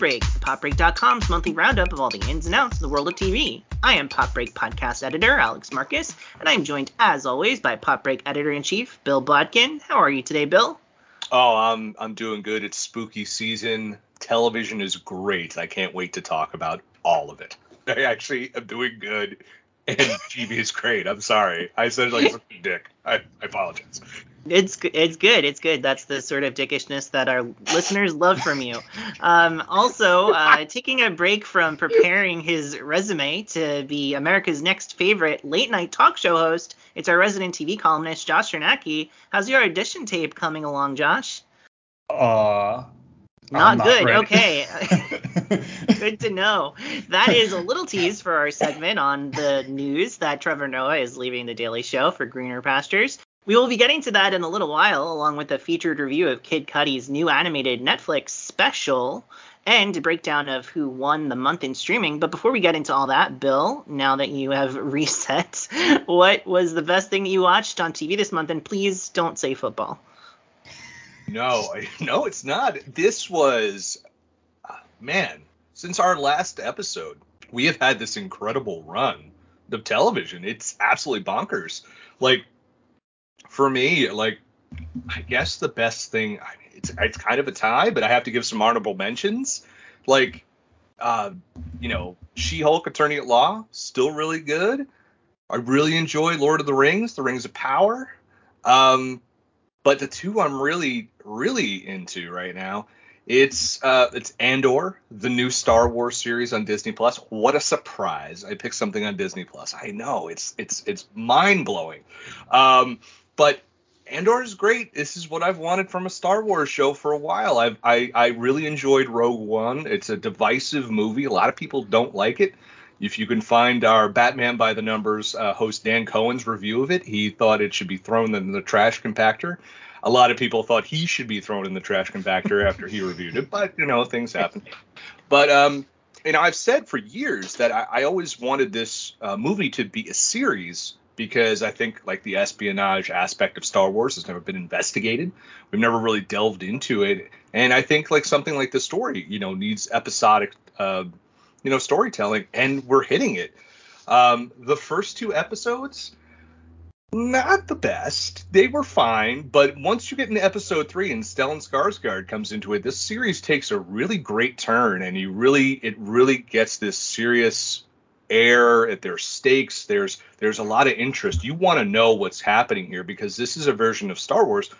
back to TV Break, PopBreak.com's monthly roundup of all the ins and outs of the world of TV. I am Pop Break podcast editor Alex Marcus, and I am joined, as always, by Pop Break editor in chief Bill Bodkin. How are you today, Bill? Oh, I'm I'm doing good. It's spooky season. Television is great. I can't wait to talk about all of it. I actually am doing good, and TV is great. I'm sorry. I said it like a dick. I, I apologize. It's it's good. It's good. That's the sort of dickishness that our listeners love from you. Um, also, uh, taking a break from preparing his resume to be America's next favorite late night talk show host, it's our resident TV columnist Josh Chernacki. How's your audition tape coming along, Josh? Uh, not, not good. ready. Okay. good to know. That is a little tease for our segment on the news that Trevor Noah is leaving the Daily Show for greener pastures. We will be getting to that in a little while, along with a featured review of Kid Cudi's new animated Netflix special and a breakdown of who won the month in streaming. But before we get into all that, Bill, now that you have reset, what was the best thing that you watched on TV this month? And please don't say football. No, no, it's not. This was, uh, man, since our last episode, we have had this incredible run of television. It's absolutely bonkers. Like, for me, like, I guess the best thing, it's it's kind of a tie, but I have to give some honorable mentions. Like, uh, you know, She-Hulk Attorney at Law, still really good. I really enjoy Lord of the Rings, The Rings of Power. Um, but the two I'm really really into right now, it's uh it's Andor, the new Star Wars series on Disney Plus. What a surprise! I picked something on Disney Plus. I know it's it's it's mind blowing. Um, but Andor is great. This is what I've wanted from a Star Wars show for a while. I've, I I really enjoyed Rogue One. It's a divisive movie. A lot of people don't like it. If you can find our Batman by the Numbers uh, host Dan Cohen's review of it, he thought it should be thrown in the trash compactor. A lot of people thought he should be thrown in the trash compactor after he reviewed it, but you know things happen. But um, you know I've said for years that I, I always wanted this uh, movie to be a series because I think like the espionage aspect of Star Wars has never been investigated. We've never really delved into it, and I think like something like the story, you know, needs episodic, uh, you know, storytelling, and we're hitting it. Um, the first two episodes, not the best. They were fine, but once you get into episode three and Stellan Skarsgård comes into it, this series takes a really great turn, and you really, it really gets this serious air. There's stakes. There's there's a lot of interest. You want to know what's happening here because this is a version of Star Wars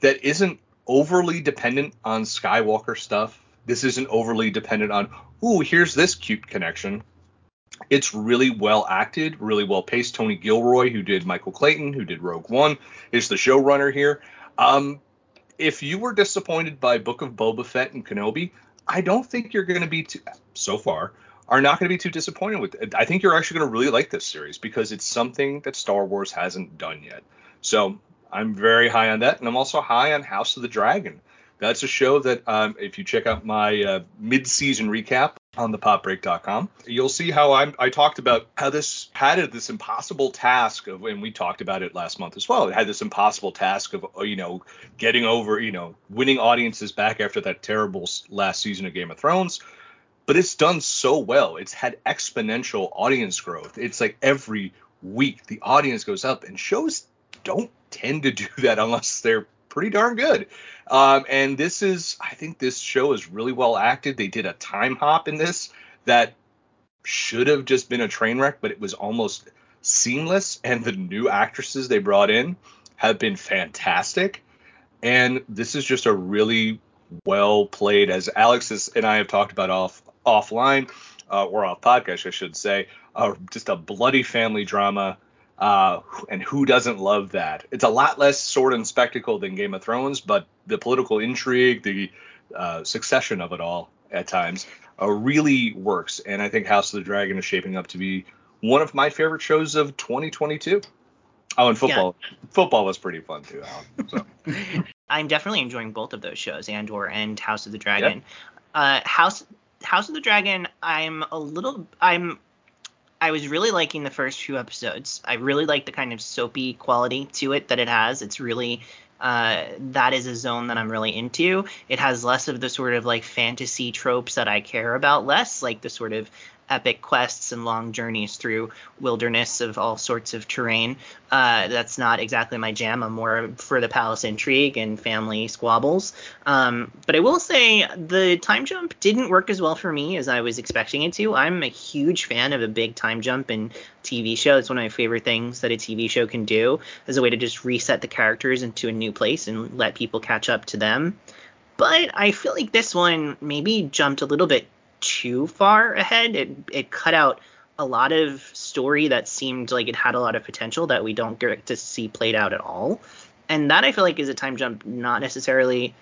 that isn't overly dependent on Skywalker stuff. This isn't overly dependent on, ooh, here's this cute connection. It's really well acted, really well paced. Tony Gilroy, who did Michael Clayton, who did Rogue One, is the showrunner here. Um, if you were disappointed by Book of Boba Fett and Kenobi, I don't think you're going to be too, so far are not going to be too disappointed with it. I think you're actually going to really like this series because it's something that Star Wars hasn't done yet. So I'm very high on that, and I'm also high on House of the Dragon. That's a show that um, if you check out my uh, mid-season recap on the popbreak.com, you'll see how I'm, I talked about how this had this impossible task of, and we talked about it last month as well. It had this impossible task of, you know, getting over, you know, winning audiences back after that terrible last season of Game of Thrones. But it's done so well. It's had exponential audience growth. It's like every week the audience goes up, and shows don't tend to do that unless they're pretty darn good. Um, and this is, I think this show is really well acted. They did a time hop in this that should have just been a train wreck, but it was almost seamless. And the new actresses they brought in have been fantastic. And this is just a really well played, as Alex is, and I have talked about off offline uh, or off podcast, I should say, uh, just a bloody family drama uh, and who doesn't love that? It's a lot less sword and spectacle than Game of Thrones, but the political intrigue, the uh, succession of it all at times uh, really works. And I think House of the Dragon is shaping up to be one of my favorite shows of 2022. Oh, and football. Yeah. Football was pretty fun too, Alan. So. I'm definitely enjoying both of those shows, Andor and House of the Dragon. Uh, House House of the Dragon, I'm a little I'm I was really liking the first few episodes. I really like the kind of soapy quality to it that it has. It's really uh, that is a zone that I'm really into. It has less of the sort of like fantasy tropes that I care about, less like the sort of epic quests and long journeys through wilderness of all sorts of terrain. Uh, that's not exactly my jam. I'm more for the palace intrigue and family squabbles. Um, but I will say the time jump didn't work as well for me as I was expecting it to. I'm a huge fan of a big time jump in TV show. It's one of my favorite things that a TV show can do as a way to just reset the characters into a new place and let people catch up to them. But I feel like this one maybe jumped a little bit too far ahead. It it cut out a lot of story that seemed like it had a lot of potential that we don't get to see played out at all. And that I feel like is a time jump not necessarily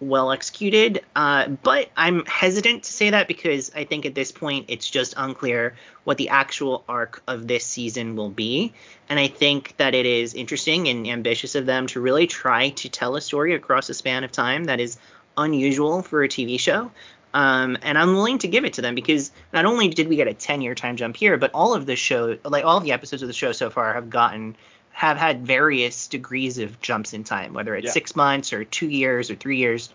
well executed. Uh, but I'm hesitant to say that because I think at this point it's just unclear what the actual arc of this season will be. And I think that it is interesting and ambitious of them to really try to tell a story across a span of time that is unusual for a TV show. Um, and I'm willing to give it to them because not only did we get a 10 year time jump here, but all of the show, like all of the episodes of the show so far, have gotten have had various degrees of jumps in time, whether it's yeah. six months or two years or three years.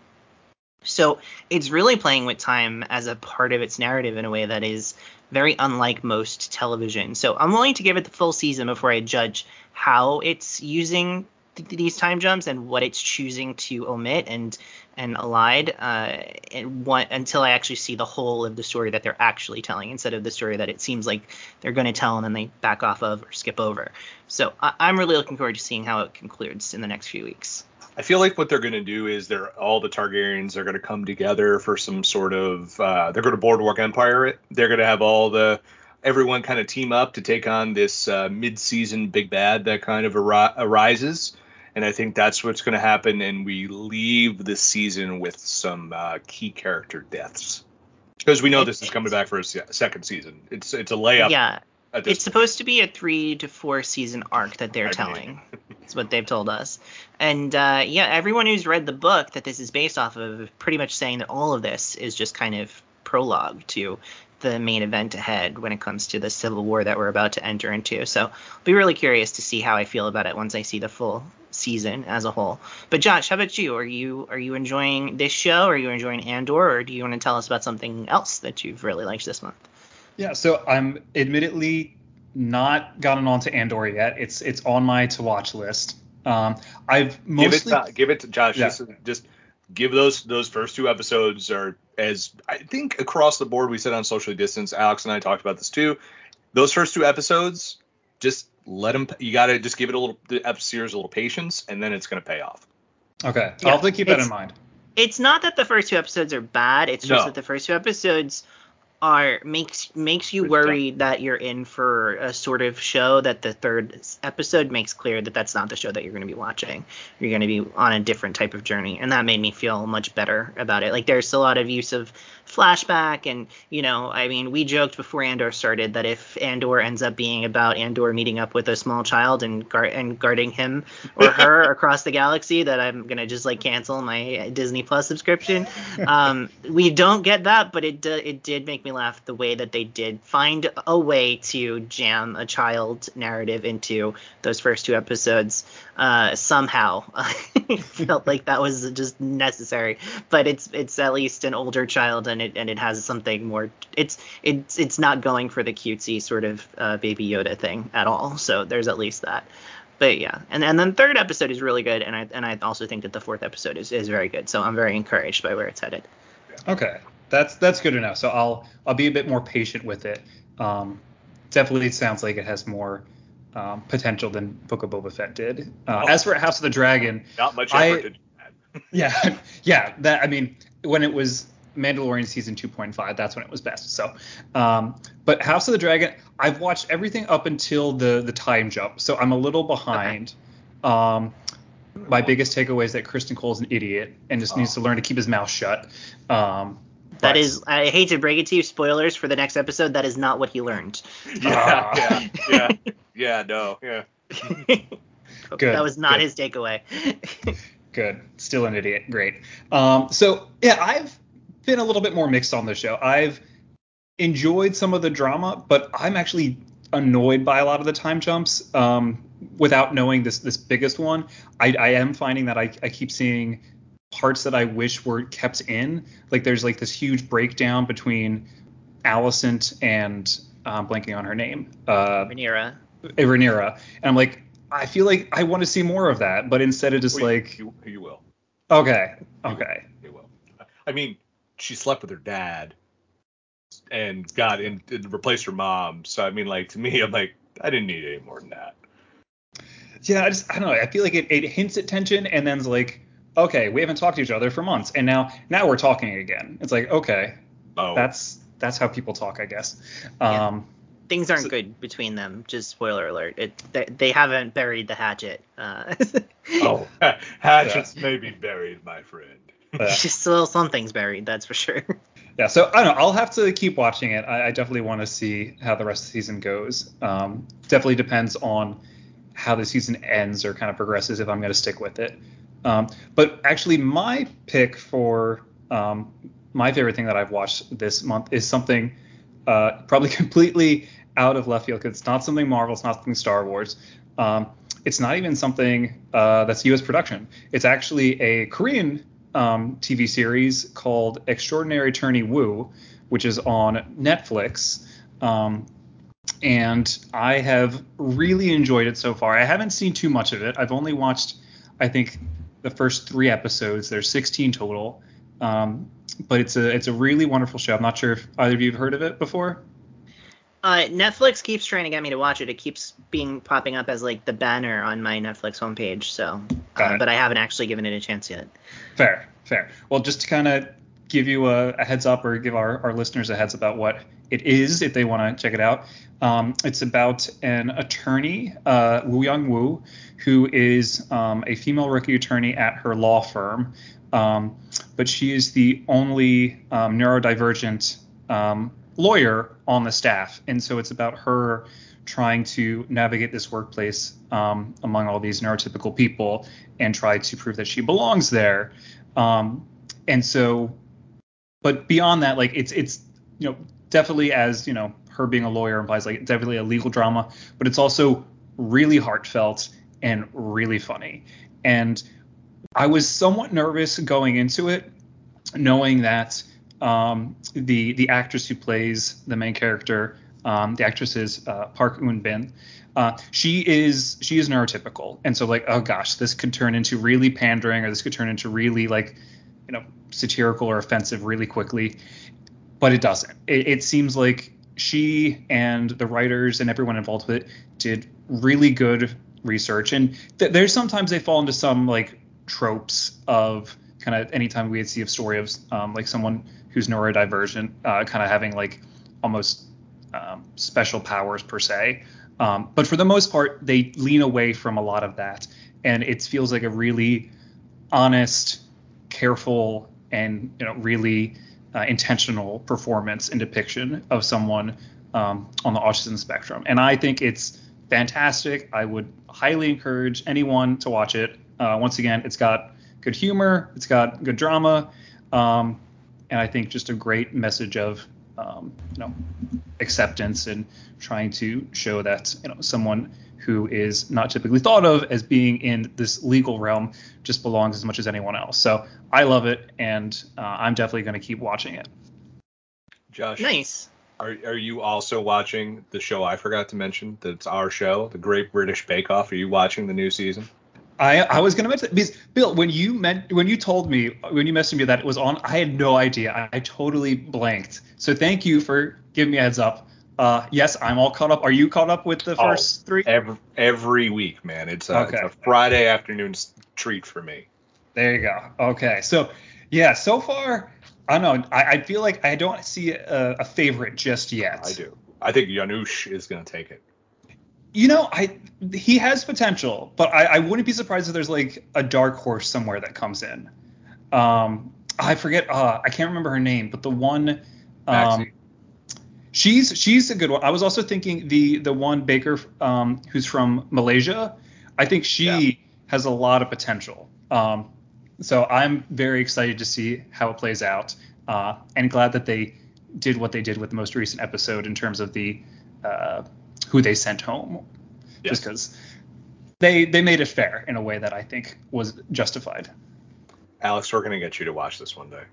So it's really playing with time as a part of its narrative in a way that is very unlike most television. So I'm willing to give it the full season before I judge how it's using th- these time jumps and what it's choosing to omit and and elide uh, and want, until I actually see the whole of the story that they're actually telling instead of the story that it seems like they're going to tell and then they back off of or skip over. So I, I'm really looking forward to seeing how it concludes in the next few weeks. I feel like what they're going to do is they're all the Targaryens are going to come together for some sort of uh, they're going to Boardwalk Empire it. They're going to have all the everyone kind of team up to take on this uh, mid-season big bad that kind of ar- arises and I think that's what's going to happen. And we leave the season with some uh, key character deaths because we know this is coming back for a second season. It's it's a layup. Yeah. It's point. supposed to be a three to four season arc that they're I telling. That's what they've told us. And uh, yeah, everyone who's read the book that this is based off of, pretty much saying that all of this is just kind of prologue to the main event ahead when it comes to the civil war that we're about to enter into. So I'll be really curious to see how I feel about it once I see the full season as a whole. But Josh, how about you? Are you are you enjoying this show? Are you enjoying Andor, or do you want to tell us about something else that you've really liked this month? Yeah, so I'm admittedly not gotten onto Andor yet. It's it's on my to watch list. Um, I've mostly give it to, give it to Josh. Yeah. Just, just give those those first two episodes are as I think across the board we said on socially distance. Alex and I talked about this too. Those first two episodes, just let them. You got to just give it a little the series a little patience, and then it's going to pay off. Okay, yeah, I'll have to keep that in mind. It's not that the first two episodes are bad. It's just no. that the first two episodes are makes makes you worried that you're in for a sort of show that the third episode makes clear that that's not the show that you're going to be watching. You're going to be on a different type of journey, and that made me feel much better about it. Like there's a lot of use of flashback, and you know, I mean, we joked before Andor started that if Andor ends up being about Andor meeting up with a small child and guard and guarding him or her across the galaxy, that I'm gonna just like cancel my Disney Plus subscription. Um, we don't get that, but it d- it did make me laugh the way that they did find a way to jam a child narrative into those first two episodes uh, somehow. felt like that was just necessary, but it's it's at least an older child and it and it has something more. It's it's it's not going for the cutesy sort of uh, Baby Yoda thing at all. So there's at least that. But yeah, and and then third episode is really good, and I and I also think that the fourth episode is, is very good. So I'm very encouraged by where it's headed. Okay, that's that's good enough. So I'll I'll be a bit more patient with it. Um, definitely sounds like it has more um, potential than Book of Boba Fett did. Uh, oh, as for House of the Dragon, not much effort. I, yeah, yeah. That I mean, when it was Mandalorian season 2.5, that's when it was best. So, um, but House of the Dragon, I've watched everything up until the the time jump, so I'm a little behind. Okay. Um, my biggest takeaway is that Criston Cole's an idiot and just oh. needs to learn to keep his mouth shut. Um, that but, is, I hate to break it to you, spoilers for the next episode. That is not what he learned. Yeah, yeah, yeah, yeah, no, yeah. good. That was not good. his takeaway. good. Still an idiot. Great. Um, so yeah, I've been a little bit more mixed on the show. I've enjoyed some of the drama, but I'm actually annoyed by a lot of the time jumps. Um, without knowing this this biggest one, I, I am finding that I, I keep seeing parts that I wish were kept in. Like there's like this huge breakdown between Alicent and um, blanking on her name, uh, Rhaenyra. Rhaenyra, and I'm like, I feel like I want to see more of that, but instead of just Well, you- like, you, you will. okay, You okay, will. You will. I mean, she slept with her dad and got in and replaced her mom. So I mean, like to me, I'm like, I didn't need any more than that. yeah, I just I don't know. I feel like it, it hints at tension and then's like, okay, we haven't talked to each other for months, and now now we're talking again. It's like, okay, Oh, that's that's how people talk, I guess. Yeah. Um, Things aren't So- good between them. Just spoiler alert. It they, they haven't buried the hatchet. Uh, oh, hatchets may be buried, my friend. Yeah. just a little something's buried. That's for sure. Yeah, so I don't know. I'll have to keep watching it. I, I definitely want to see how the rest of the season goes. Um, definitely depends on how the season ends or kind of progresses if I'm going to stick with it. Um, but actually, my pick for um, my favorite thing that I've watched this month is something uh, probably completely out of left field because it's not something Marvel, it's not something Star Wars. Um, it's not even something uh, that's U.S. production. It's actually a Korean um, TV series called Extraordinary Attorney Woo, which is on Netflix. Um, and I have really enjoyed it so far. I haven't seen too much of it. I've only watched, I think, the first three episodes. There's 16 total. Um, but it's a it's a really wonderful show. I'm not sure if either of you have heard of it before. Uh, Netflix keeps trying to get me to watch it. It keeps being popping up as like the banner on my Netflix homepage. So, uh, but I haven't actually given it a chance yet. Fair, fair. Well, just to kind of give you a, a heads up or give our, our listeners a heads about what it is if they want to check it out. Um, it's about an attorney, uh, Woo Young Woo, who is um, a female rookie attorney at her law firm. Um, but she is the only um, neurodivergent um, lawyer on the staff. And so it's about her trying to navigate this workplace um, among all these neurotypical people and try to prove that she belongs there. And so, but beyond that, like it's it's you know definitely as you know her being a lawyer implies like definitely a legal drama, but it's also really heartfelt and really funny. And I was somewhat nervous going into it, knowing that um, the the actress who plays the main character, um, the actress is uh, Park Eun Bin. Uh, she is she is neurotypical, and so like oh gosh, this could turn into really pandering, or this could turn into really like you know satirical or offensive really quickly, but it doesn't. It, it seems like she and the writers and everyone involved with it did really good research, and th- there's sometimes they fall into some like tropes of kind of anytime we see a story of um, like someone who's neurodivergent uh, kind of having like almost um, special powers per se. Um, but for the most part, they lean away from a lot of that, and it feels like a really honest, careful, and you know really uh, intentional performance and depiction of someone um, on the autism spectrum. And I think it's fantastic. I would highly encourage anyone to watch it. Uh, once again, it's got good humor, it's got good drama, um, and I think just a great message of um, you know acceptance and trying to show that you know someone who is not typically thought of as being in this legal realm just belongs as much as anyone else. So I love it, and uh, I'm definitely going to keep watching it. Josh, Nice. are are you also watching the show I forgot to mention? That's our show, the Great British Bake Off. Are you watching the new season? I I was gonna mention because Bill, when you meant when you told me when you messaged me that it was on, I had no idea. I, I totally blanked. So thank you for giving me a heads up. Uh, yes, I'm all caught up. Are you caught up with the Oh, first three? Every every week, man. It's a, Okay. it's a Friday afternoon treat for me. There you go. Okay, so yeah, so far I don't know. I, I feel like I don't see a, a favorite just yet. I do. I think Janusz is going to take it. You know, I he has potential, but I, I wouldn't be surprised if there's like a dark horse somewhere that comes in. Um, I forget. Uh, I can't remember her name, but the one. Um, Maxy. She's she's a good one. I was also thinking the the one baker um, who's from Malaysia. I think she Yeah. has a lot of potential. Um, so I'm very excited to see how it plays out, uh, and glad that they did what they did with the most recent episode in terms of the uh, who they sent home. Yes. Just because they they made it fair in a way that I think was justified. Alex, we're gonna get you to watch this one day.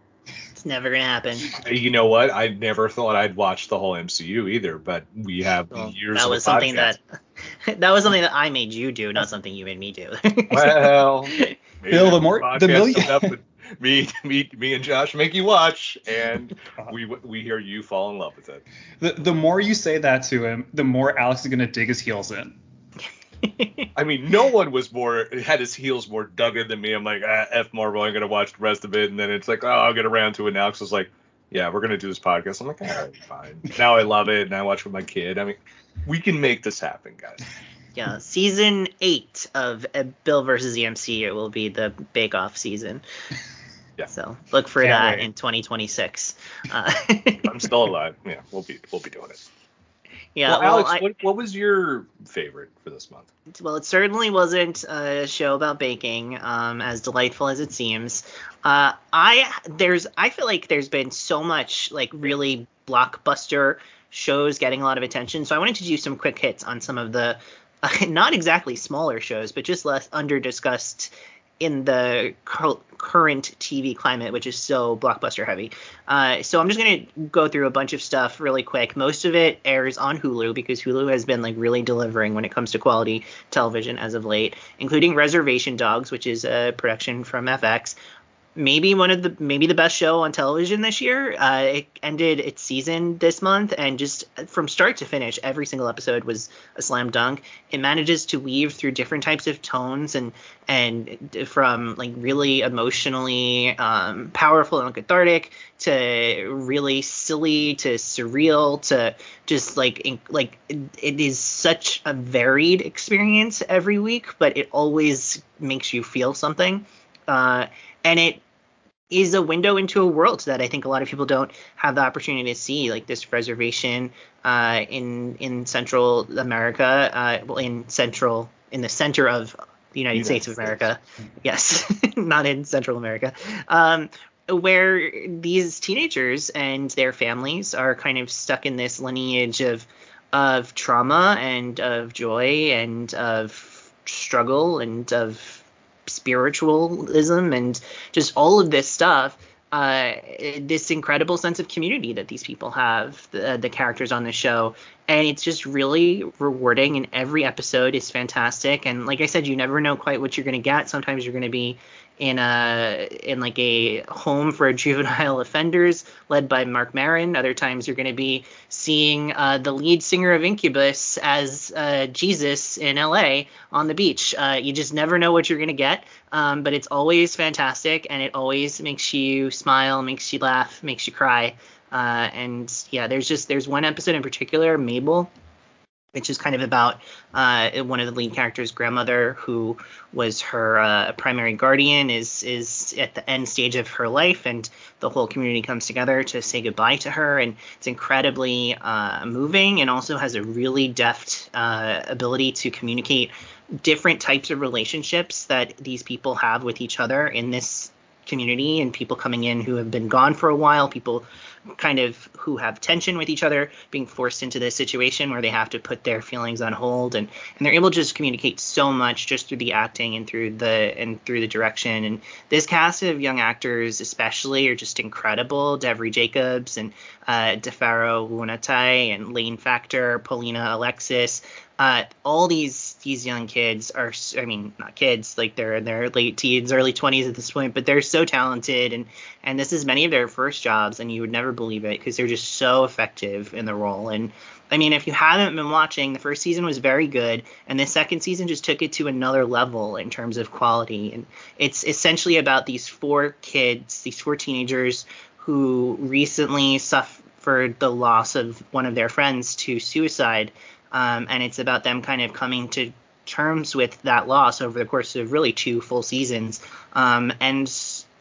It's never gonna happen. You know what? I never thought I'd watch the whole MCU either, but we have Well, years. that was a something podcast. that that was something that I made you do, not something you made me do. Well, maybe Bill, the more- the million- coming up with me, me, me, and Josh make you watch, and uh-huh. we we hear you fall in love with it. The the more you say that to him, the more Alex is gonna dig his heels in. I mean, no one was more had his heels more dug in than me. I'm like, ah, f Marvel, I'm gonna watch the rest of it, and then it's like, oh, I'll get around to it. now. Alex was like, yeah, we're gonna do this podcast. I'm like, all right, fine. Now I love it, and I watch with my kid. I mean, we can make this happen, guys. yeah, season eight of uh, Bill versus the MCU will be the Bake Off season. Yeah. So look for Can't that wait. in 2026. Uh, I'm still alive. Yeah, we'll be we'll be doing it. Yeah, well, well, Alex, I- what, what was your favorite for this month? Well, it certainly wasn't a show about baking, um, as delightful as it seems. Uh, I there's I feel like there's been so much like really blockbuster shows getting a lot of attention, so I wanted to do some quick hits on some of the not exactly smaller shows, but just less under discussed in the cur- current TV climate, which is so blockbuster heavy. Uh, so I'm just gonna go through a bunch of stuff really quick. Most of it airs on Hulu because Hulu has been like really delivering when it comes to quality television as of late, including Reservation Dogs, which is a production from FX. Maybe one of the maybe the best show on television this year. Uh, it ended its season this month, and just from start to finish, every single episode was a slam dunk. It manages to weave through different types of tones and and from like really emotionally um, powerful and cathartic to really silly to surreal to just like like it, it is such a varied experience every week, but it always makes you feel something. Uh, and it is a window into a world that I think a lot of people don't have the opportunity to see, like this reservation uh, in in Central America, uh, well, in Central in the center of the United, United States of America. Yes, not in Central America. Um, where these teenagers and their families are kind of stuck in this lineage of of trauma and of joy and of struggle and of spiritualism and just all of this stuff uh, this incredible sense of community that these people have the, the characters on the show. And it's just really rewarding and every episode is fantastic. And like i said you never know quite what you're going to get. Sometimes you're going to be in a in like a home for juvenile offenders led by Marc Maron. Other times you're going to be seeing uh, the lead singer of Incubus as uh, Jesus in LA on the beach. Uh, you just never know what you're going to get, um, but it's always fantastic and it always makes you smile, makes you laugh, makes you cry. Uh, and yeah, there's just there's one episode in particular, Mabel, which is kind of about uh, one of the lead characters' grandmother, who was her uh, primary guardian, is is at the end stage of her life, and the whole community comes together to say goodbye to her, and it's incredibly uh, moving, and also has a really deft uh, ability to communicate different types of relationships that these people have with each other in this community, and people coming in who have been gone for a while, people kind of who have tension with each other being forced into this situation where they have to put their feelings on hold. And and they're able to just communicate so much just through the acting and through the and through the direction. And this cast of young actors especially are just incredible. Devery Jacobs and uh D'Pharaoh Woon-A-Tai and Lane Factor Paulina Alexis uh all these these young kids are I mean not kids like they're in their late teens early 20s at this point but they're so talented and and this is many of their first jobs and you would never believe it because they're just so effective in the role and I mean, if you haven't been watching, the first season was very good, and the second season just took it to another level in terms of quality. And it's essentially about these four kids, these four teenagers who recently suffered the loss of one of their friends to suicide, um, and it's about them kind of coming to terms with that loss over the course of really two full seasons, um, and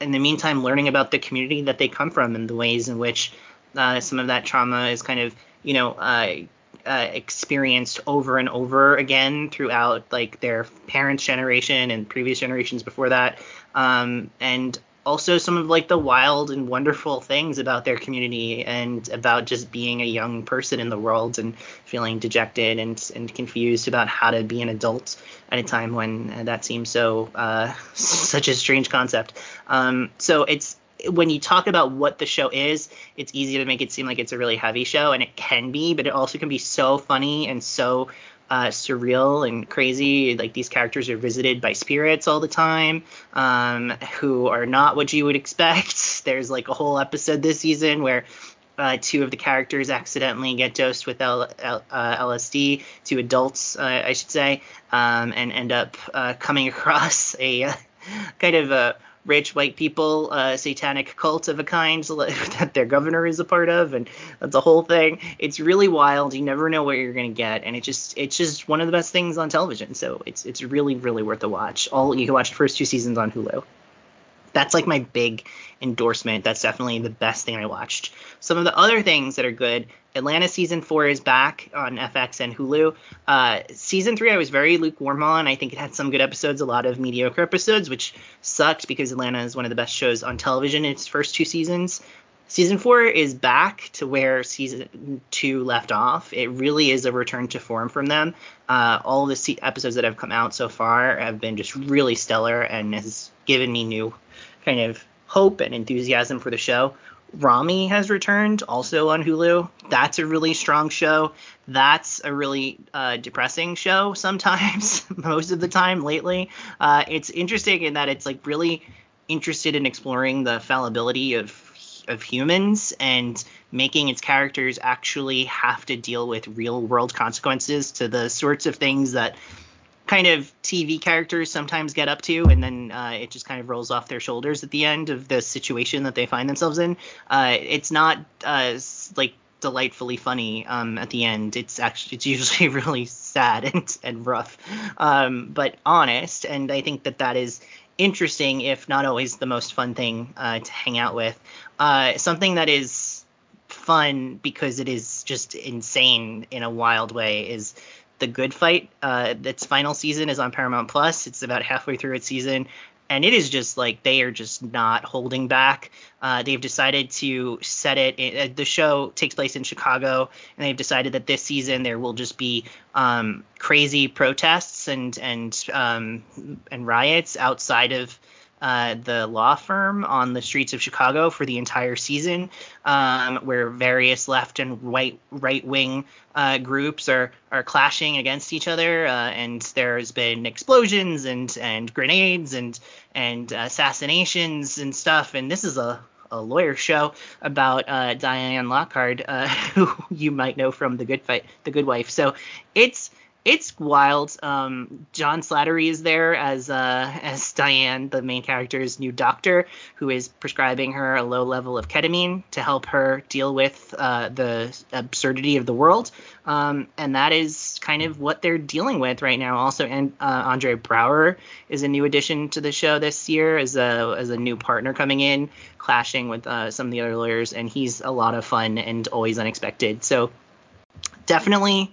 in the meantime, learning about the community that they come from and the ways in which uh, some of that trauma is kind of you know uh, uh, experienced over and over again throughout like their parents' generation and previous generations before that. Um, and also some of like the wild and wonderful things about their community and about just being a young person in the world and feeling dejected and, and confused about how to be an adult at a time when that seems so uh, such a strange concept. Um, so it's when you talk about what the show is, it's easy to make it seem like it's a really heavy show, and it can be, but it also can be so funny and so uh, surreal and crazy. Like these characters are visited by spirits all the time, um, who are not what you would expect. There's like a whole episode this season where uh, two of the characters accidentally get dosed with L- L- uh, LSD, two adults, uh, I should say, um, and end up uh, coming across a uh, kind of a rich white people uh, satanic cult of a kind that their governor is a part of and that's a whole thing. It's really wild. You never know what you're going to get and it just it's just one of the best things on television. So it's it's really really worth a watch. All you can watch the first two seasons on hulu that's like my big endorsement. That's definitely the best thing I watched. Some of the other things that are good. Atlanta season four is back on FX and Hulu. Uh, season three I was very lukewarm on. I think it had some good episodes, a lot of mediocre episodes, which sucked because Atlanta is one of the best shows on television in its first two seasons. Season four is back to where season two left off. It really is a return to form from them. Uh, all the se- episodes that have come out so far have been just really stellar and has given me new kind of hope and enthusiasm for the show. Ramy has returned also on Hulu. That's a really strong show. That's a really uh, depressing show sometimes, most of the time lately. Uh, it's interesting in that it's like really interested in exploring the fallibility of of humans and making its characters actually have to deal with real world consequences to the sorts of things that kind of TV characters sometimes get up to, and then uh, it just kind of rolls off their shoulders at the end of the situation that they find themselves in. Uh, it's not uh, like delightfully funny um, at the end. It's actually it's usually really sad and and rough, um, but honest. And I think that that is interesting, if not always the most fun thing uh, to hang out with. Uh, something that is fun because it is just insane in a wild way is the Good Fight. Uh, its final season is on Paramount Plus. It's about halfway through its season, and it is just like they are just not holding back. Uh, they've decided to set it. Uh, the show takes place in Chicago, and they've decided that this season there will just be um, crazy protests and and um, and riots outside of uh, the law firm on the streets of Chicago for the entire season, um, where various left and right right wing uh, groups are are clashing against each other, uh, and there's been explosions and and grenades and and assassinations and stuff. And this is a a lawyer show about uh, Diane Lockhart, uh, who you might know from The Good Fight, The Good Wife. So it's it's wild. Um, John Slattery is there as uh, as Diane, the main character's new doctor, who is prescribing her a low level of ketamine to help her deal with uh, the absurdity of the world. Um, and that is kind of what they're dealing with right now. Also, and uh, Andre Braugher is a new addition to the show this year as a as a new partner coming in, clashing with uh, some of the other lawyers, and he's a lot of fun and always unexpected. So definitely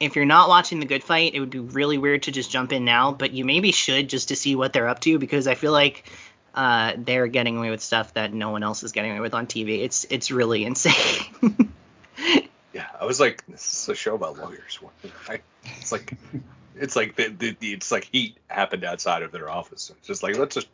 if you're not watching the good fight, it would be really weird to just jump in now, but you maybe should just to see what they're up to because I feel like uh, they're getting away with stuff that no one else is getting away with on TV. It's it's really insane. yeah, I was like, this is a show about lawyers. It's like it's like the, the, the, it's like heat happened outside of their office. It's just like let's just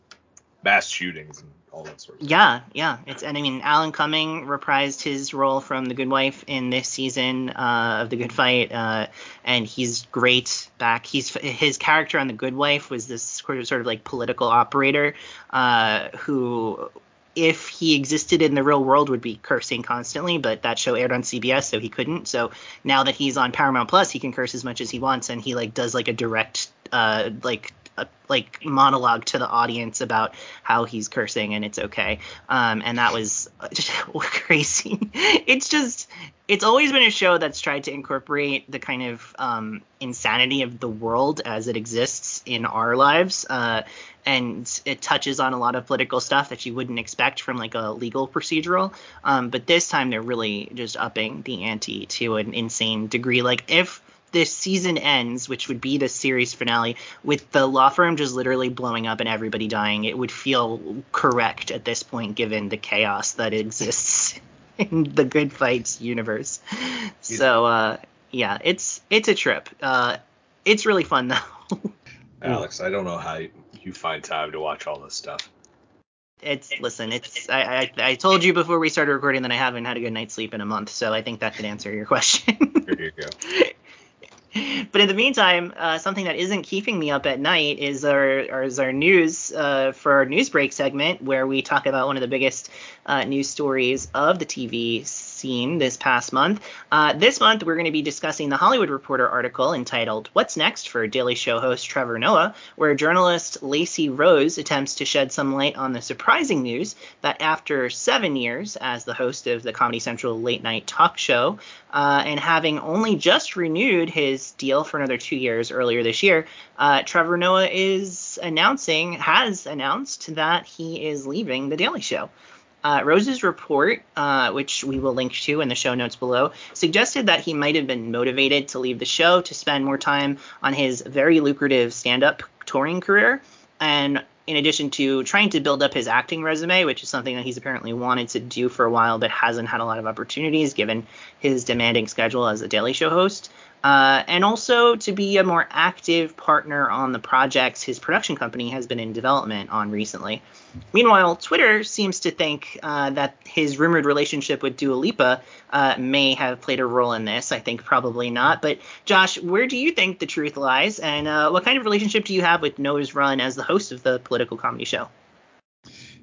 mass shootings and all that sort of yeah, stuff. Yeah, It's and I mean Alan Cumming reprised his role from The Good Wife in this season uh, of The Good Fight, uh, and he's great back. He's his character on The Good Wife was this sort of, sort of like political operator uh, who if he existed in the real world would be cursing constantly but that show aired on cbs so he couldn't so now that he's on paramount plus he can curse as much as he wants and he like does like a direct uh like a, like monologue to the audience about how he's cursing and it's okay. Um, and that was crazy. it's just it's always been a show that's tried to incorporate the kind of um, insanity of the world as it exists in our lives. Uh, and it touches on a lot of political stuff that you wouldn't expect from like a legal procedural. Um, but this time they're really just upping the ante to an insane degree. Like if this season ends, which would be the series finale, with the law firm just literally blowing up and everybody dying, it would feel correct at this point, given the chaos that exists in the Good Fights universe. So uh, yeah, it's it's a trip. Uh, it's really fun though. Alex, I don't know how you find time to watch all this stuff. It's listen, it's I, I I told you before we started recording that I haven't had a good night's sleep in a month, so I think that could answer your question. Here you go. but in the meantime, uh, something that isn't keeping me up at night is our is our news uh, for our news break segment, where we talk about one of the biggest uh, news stories of the TV scene this past month. Uh, this month, we're going to be discussing the Hollywood Reporter article entitled "What's Next" for Daily Show host Trevor Noah, where journalist Lacey Rose attempts to shed some light on the surprising news that after seven years as the host of the Comedy Central late night talk show, uh, and having only just renewed his deal for another two years earlier this year, uh, Trevor Noah is announcing, has announced that he is leaving The Daily Show. Uh, Rose's report, uh, which we will link to in the show notes below, suggested that he might have been motivated to leave the show to spend more time on his very lucrative stand up touring career. And in addition to trying to build up his acting resume, which is something that he's apparently wanted to do for a while but hasn't had a lot of opportunities given his demanding schedule as a Daily Show host, uh, and also to be a more active partner on the projects his production company has been in development on recently. Meanwhile, Twitter seems to think uh, that his rumored relationship with Dua Lipa uh, may have played a role in this. I think probably not. But Josh, where do you think the truth lies, and uh, what kind of relationship do you have with Noah's run as the host of the political comedy show?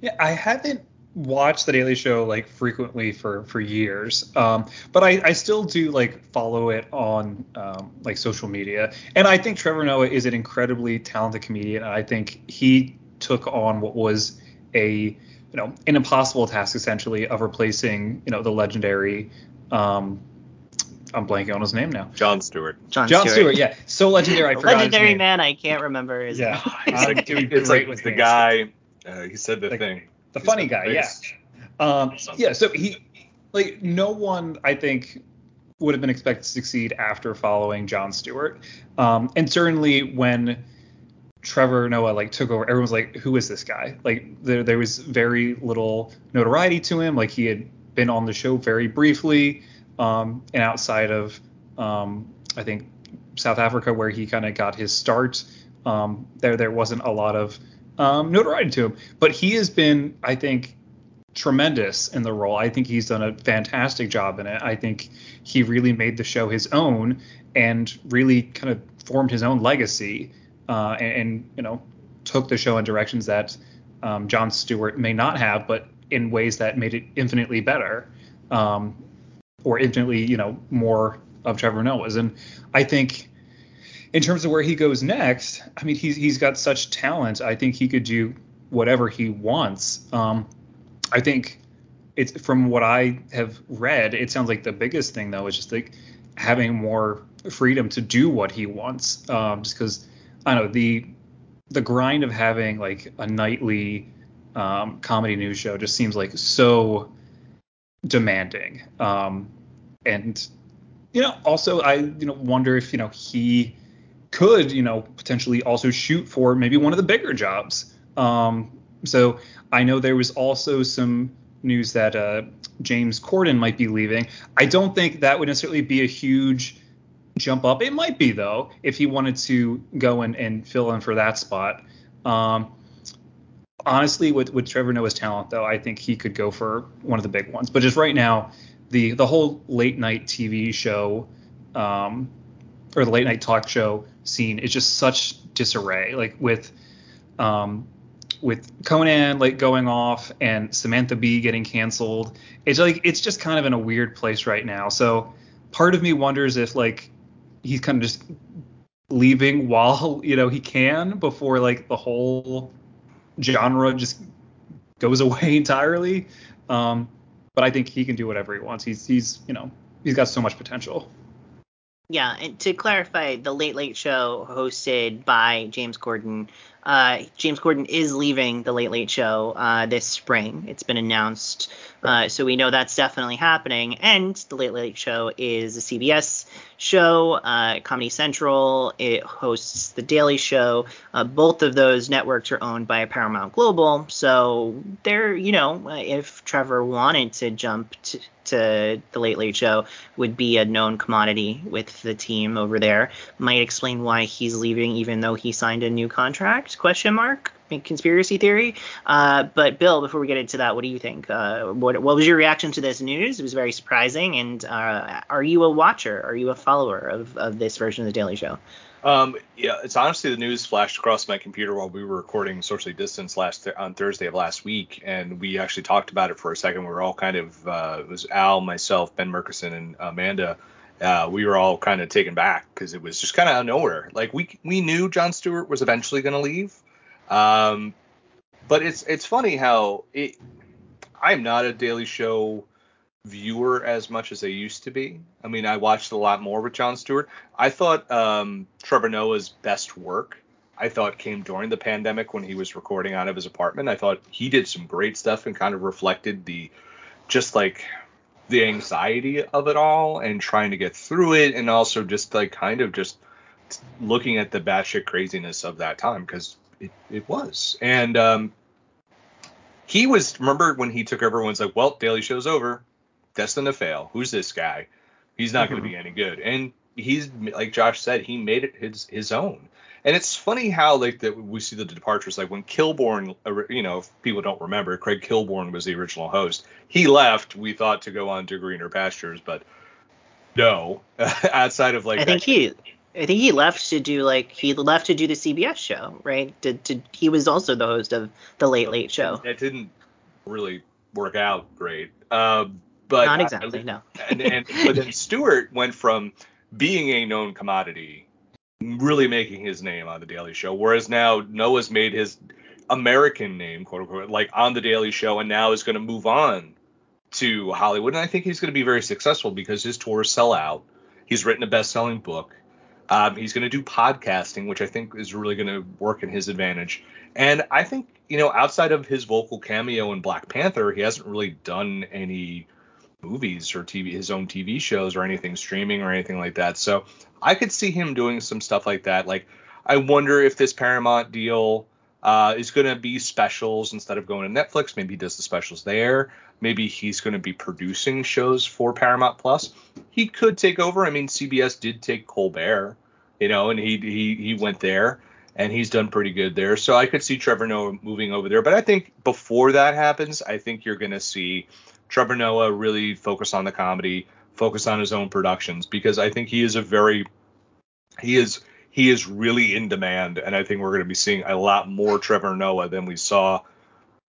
Yeah, I haven't watch the Daily Show like frequently for for years, um, but I, I still do like follow it on um, like social media, and I think Trevor Noah is an incredibly talented comedian. And I think he took on what was a you know an impossible task essentially of replacing you know the legendary. Um, I'm blanking on his name now. Jon Stewart. John, Jon Stewart. Stewart. yeah, so legendary. I forgot legendary his name. man. I can't remember his Yeah, name. I'm doing It's great like with the names. guy. Uh, he said the Like, thing. The He's funny the guy, yeah. Um, yeah, so he like no one I think would have been expected to succeed after following Jon Stewart. Um, and certainly when Trevor Noah like took over, everyone was like, "Who is this guy?" Like there there was very little notoriety to him. Like he had been on the show very briefly, um, and outside of um, I think South Africa where he kind of got his start, um, there there wasn't a lot of um, notoriety to him. But he has been, I think, tremendous in the role. I think he's done a fantastic job in it. I think he really made the show his own and really kind of formed his own legacy uh, and, and, you know took the show in directions that um, Jon Stewart may not have, but in ways that made it infinitely better um, or infinitely you know more of Trevor Noah's. And I think in terms of where he goes next, I mean he's he's got such talent. I think he could do whatever he wants. Um, I think it's from what I have read, it sounds like the biggest thing though is just like having more freedom to do what he wants. Um, just because I don't know the the grind of having like a nightly um, comedy news show just seems like so demanding. Um, and you know, also I you know wonder if you know he could you know potentially also shoot for maybe one of the bigger jobs. Um, so I know there was also some news that uh, James Corden might be leaving. I don't think that would necessarily be a huge jump up. It might be though if he wanted to go and, and fill in for that spot. Um, honestly, with with Trevor Noah's talent though, I think he could go for one of the big ones. But just right now, the the whole late night TV show um, or the late night talk show scene is just such disarray. Like with um, with Conan like going off and Samantha Bee getting canceled, it's like it's just kind of in a weird place right now. So part of me wonders if like he's kind of just leaving while you know he can before like the whole genre just goes away entirely. Um, but I think he can do whatever he wants. He's he's you know he's got so much potential. Yeah, and to clarify, the Late Late Show hosted by James Corden uh, James Corden is leaving the Late Late Show uh, this spring. It's been announced, uh, so we know that's definitely happening. And the Late Late Show is a CBS show, uh, Comedy Central. It hosts the Daily Show. Uh, both of those networks are owned by Paramount Global, so they're you know if Trevor wanted to jump to to the Late Late Show would be a known commodity with the team over there. Might explain why he's leaving, even though he signed a new contract? Question mark. Conspiracy theory. Uh, but Bill, before we get into that, what do you think? Uh, what, what was your reaction to this news? It was very surprising. And uh, are you a watcher? Are you a follower of, of this version of the Daily Show? Um, yeah, it's honestly the news flashed across my computer while we were recording socially distanced last th- on Thursday of last week, and we actually talked about it for a second. We were all kind of uh, it was Al, myself, Ben Murkison, and Amanda. Uh, we were all kind of taken back because it was just kind of out of nowhere. Like we we knew Jon Stewart was eventually going to leave, um, but it's it's funny how it. I'm not a Daily Show viewer as much as I used to be. I mean, I watched a lot more with Jon Stewart. I thought um, Trevor Noah's best work, I thought came during the pandemic when he was recording out of his apartment. I thought he did some great stuff and kind of reflected the just like the anxiety of it all and trying to get through it and also just like kind of just looking at the batshit craziness of that time because it, it was. And um, he was remember when he took over everyone's like, well, Daily Show's over destined to fail. Who's this guy? He's not mm-hmm. going to be any good. And he's like Josh said, he made it his his own. And it's funny how like that we see the departures. Like when Kilborn, you know, if people don't remember, Craig Kilborn was the original host. He left. We thought to go on to greener pastures, but no. outside of like, I think he, I think he left to do like he left to do the CBS show, right? To, to he was also the host of the Late Late Show. That didn't really work out great. Um, but not exactly, I, no. and, and but then Stewart went from being a known commodity, really making his name on the Daily Show, whereas now Noah's made his American name, quote unquote, like on the Daily Show, and now is going to move on to Hollywood, and I think he's going to be very successful because his tours sell out. He's written a best-selling book. Um, he's going to do podcasting, which I think is really going to work in his advantage. And I think, you know, outside of his vocal cameo in Black Panther, he hasn't really done any movies or TV, his own TV shows or anything streaming or anything like that. So I could see him doing some stuff like that. Like I wonder if this Paramount deal uh, is going to be specials instead of going to Netflix. Maybe he does the specials there. Maybe he's going to be producing shows for Paramount Plus. He could take over. I mean, CBS did take Colbert, you know, and he he he went there and he's done pretty good there. So I could see Trevor Noah moving over there. But I think before that happens, I think you're going to see Trevor Noah really focus on the comedy, focus on his own productions because I think he is a very he is he is really in demand and I think we're going to be seeing a lot more Trevor Noah than we saw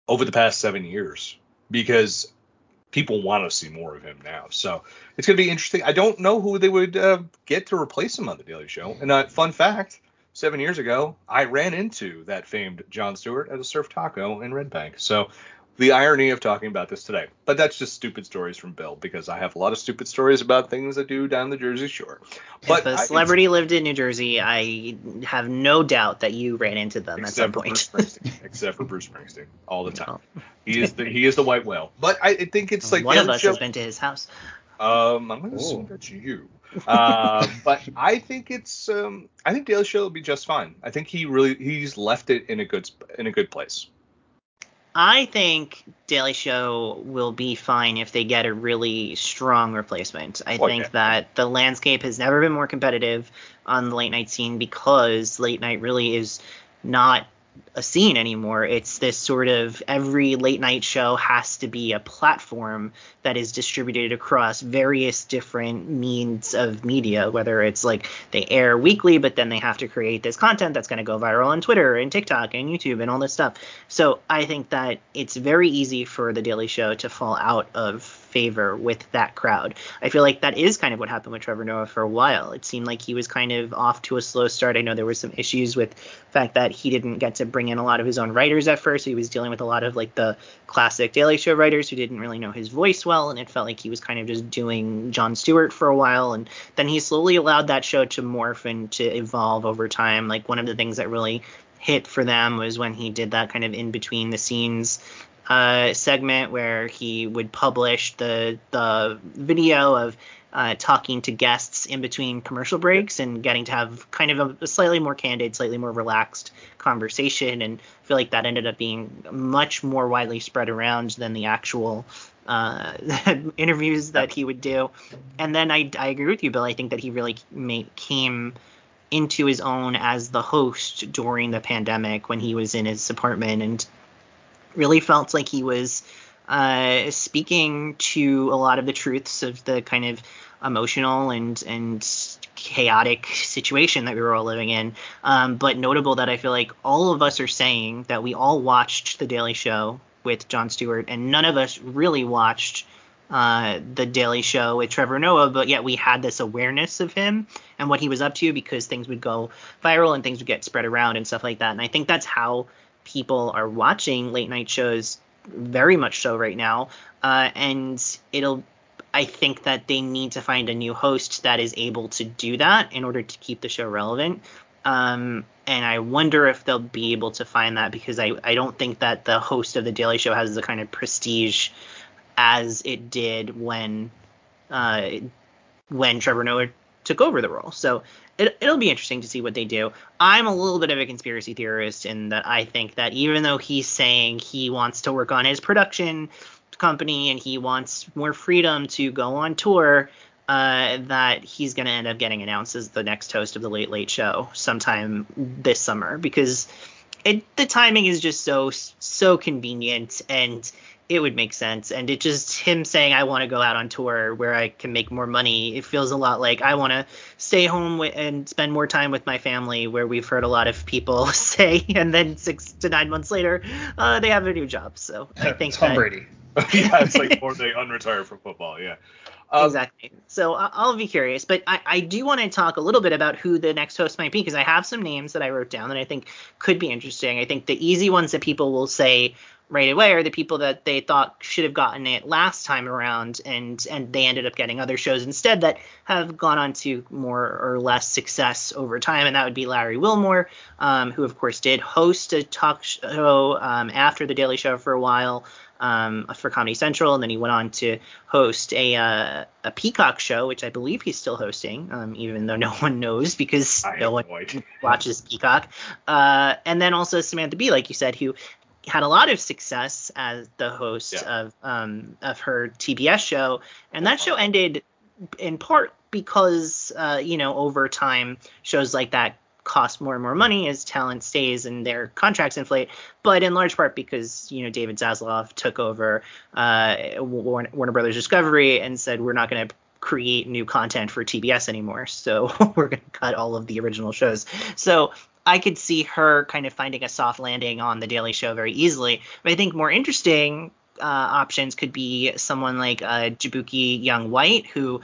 over the past 7 years because people want to see more of him now. So it's going to be interesting. I don't know who they would uh, get to replace him on the Daily Show. And uh, fun fact, 7 years ago, I ran into that famed Jon Stewart at a surf taco in Red Bank. So the irony of talking about this today. But that's just stupid stories from Bill because I have a lot of stupid stories about things I do down the Jersey Shore. But if a celebrity I, lived in New Jersey, I have no doubt that you ran into them at some point. except for Bruce Springsteen, all the time. No. He is the he is the white whale. But I think it's like one of us show, has been to his house. Um, I'm gonna assume that's you. uh, but I think it's um, I think Daily Show will be just fine. I think he really he's left it in a good in a good place. I think Daily Show will be fine if they get a really strong replacement. I oh, think that the landscape has never been more competitive on the late night scene because late night really is not a scene anymore. It's this sort of every late night show has to be a platform that is distributed across various different means of media, whether it's like they air weekly, but then they have to create this content that's going to go viral on Twitter and TikTok and YouTube and all this stuff. So I think that it's very easy for The Daily Show to fall out of favor with that crowd. I feel like that is kind of what happened with Trevor Noah for a while. It seemed like he was kind of off to a slow start. I know there were some issues with the fact that he didn't get to bring in a lot of his own writers at first. He was dealing with a lot of like the classic Daily Show writers who didn't really know his voice well, and it felt like he was kind of just doing Jon Stewart for a while. And then he slowly allowed that show to morph and to evolve over time. Like one of the things that really hit for them was when he did that kind of in between the scenes uh, segment where he would publish the the video of uh, talking to guests in between commercial breaks and getting to have kind of a, a, slightly more candid, slightly more relaxed conversation. And I feel like that ended up being much more widely spread around than the actual uh, interviews that he would do. And then I, I agree with you, Bill. I think that he really came into his own as the host during the pandemic when he was in his apartment and really felt like he was uh, speaking to a lot of the truths of the kind of emotional and and chaotic situation that we were all living in. Um, but notable that I feel like all of us are saying that we all watched The Daily Show with Jon Stewart, and none of us really watched uh, The Daily Show with Trevor Noah, but yet we had this awareness of him and what he was up to because things would go viral and things would get spread around and stuff like that. And I think that's how people are watching late night shows very much so right now. Uh, and it'll I think that they need to find a new host that is able to do that in order to keep the show relevant. Um, and I wonder if they'll be able to find that because I, I don't think that the host of the Daily Show has the kind of prestige as it did when uh, when Trevor Noah took over the role. So it, it'll be interesting to see what they do. I'm a little bit of a conspiracy theorist in that I think that even though he's saying he wants to work on his production company and he wants more freedom to go on tour, uh, that he's going to end up getting announced as the next host of the Late Late Show sometime this summer because it, the timing is just so so convenient and it would make sense. And it just him saying I want to go out on tour where I can make more money. It feels a lot like I want to stay home and spend more time with my family, where we've heard a lot of people say, and then six to nine months later, uh, they have a new job. So I think Tom that, Brady. yeah, it's like or they unretire from football. Yeah. Um, exactly. So I'll be curious, but I, I do want to talk a little bit about who the next host might be because I have some names that I wrote down that I think could be interesting. I think the easy ones that people will say right away are the people that they thought should have gotten it last time around and and they ended up getting other shows instead that have gone on to more or less success over time and that would be larry wilmore um, who of course did host a talk show um, after the daily show for a while um, for Comedy Central, and then he went on to host a uh, a Peacock show, which I believe he's still hosting, um, even though no one knows because I no one watches Peacock. Uh, and then also Samantha Bee, like you said, who had a lot of success as the host yeah. of um, of her TBS show, and that show ended in part because uh, you know over time shows like that cost more and more money as talent stays and their contracts inflate, but in large part because you know David Zaslav took over uh, Warner, Warner Brothers Discovery and said we're not going to create new content for TBS anymore, so we're going to cut all of the original shows. So I could see her kind of finding a soft landing on the Daily Show very easily. But I think more interesting uh, options could be someone like uh, Jaboukie Young White, who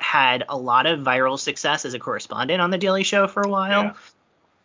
had a lot of viral success as a correspondent on the Daily Show for a while.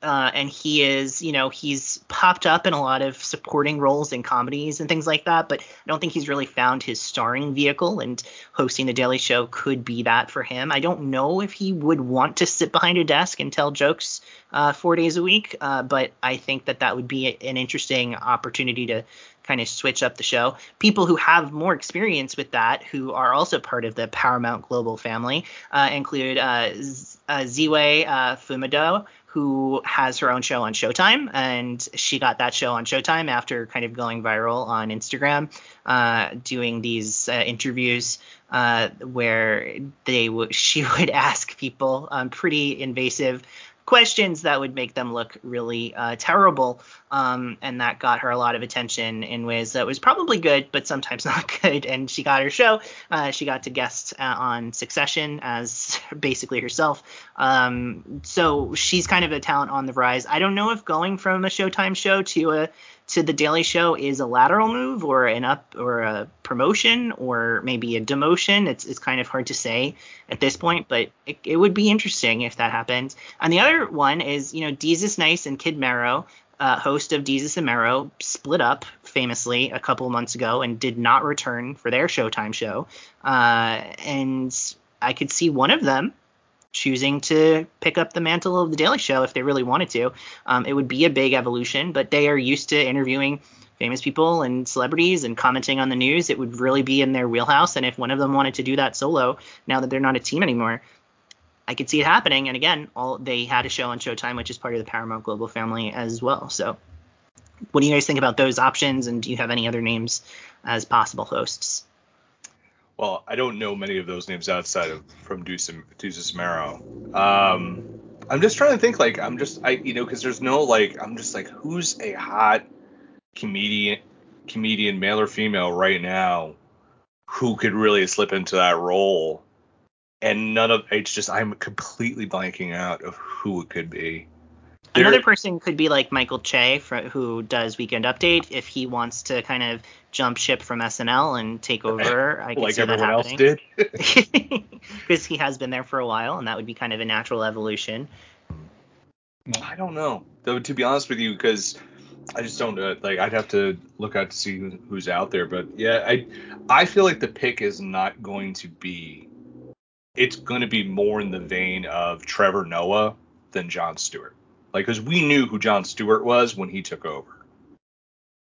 Uh, and he is, you know, he's popped up in a lot of supporting roles in comedies and things like that, but I don't think he's really found his starring vehicle, and hosting the Daily Show could be that for him. I don't know if he would want to sit behind a desk and tell jokes uh, four days a week, uh, but I think that that would be an interesting opportunity to kind of switch up the show. People who have more experience with that, who are also part of the Paramount Global family, uh, include uh, Z- uh, Ziwe uh, Fumudoh, who has her own show on Showtime, and she got that show on Showtime after kind of going viral on Instagram, uh, doing these uh, interviews uh, where they w- she would ask people um, pretty invasive questions that would make them look really uh, terrible. Um, and that got her a lot of attention in ways that was probably good, but sometimes not good. And she got her show. Uh, she got to guest uh, on Succession as basically herself. Um, so she's kind of a talent on the rise. I don't know if going from a Showtime show to a to the Daily Show is a lateral move or an up or a promotion or maybe a demotion. It's it's kind of hard to say at this point, but it, it would be interesting if that happened. And the other one is you know Desus Nice and Kid Mero, uh, host of Desus and Mero, split up famously a couple months ago and did not return for their Showtime show. Uh, and I could see one of them choosing to pick up the mantle of the Daily Show if they really wanted to. Um, it would be a big evolution, but they are used to interviewing famous people and celebrities and commenting on the news. It would really be in their wheelhouse. And if one of them wanted to do that solo, now that they're not a team anymore, I could see it happening. And again, all they had a show on Showtime, which is part of the Paramount Global family as well. So, what do you guys think about those options? And do you have any other names as possible hosts? Well, I don't know many of those names outside of from Deuce Deuces Mero. Um, I'm just trying to think. Like, I'm just, I, you know, because there's no like, I'm just like, who's a hot comedian, comedian, male or female, right now, who could really slip into that role? And none of it's just I'm completely blanking out of who it could be. There, Another person could be like Michael Che, for, who does Weekend Update. If he wants to kind of jump ship from SNL and take over, I could like see everyone that else did, because he has been there for a while, and that would be kind of a natural evolution. I don't know, though. To be honest with you, because I just don't uh, like. I'd have to look out to see who, who's out there, but yeah, I I feel like the pick is not going to be. It's going to be more in the vein of Trevor Noah than Jon Stewart. Like, because we knew who Jon Stewart was when he took over.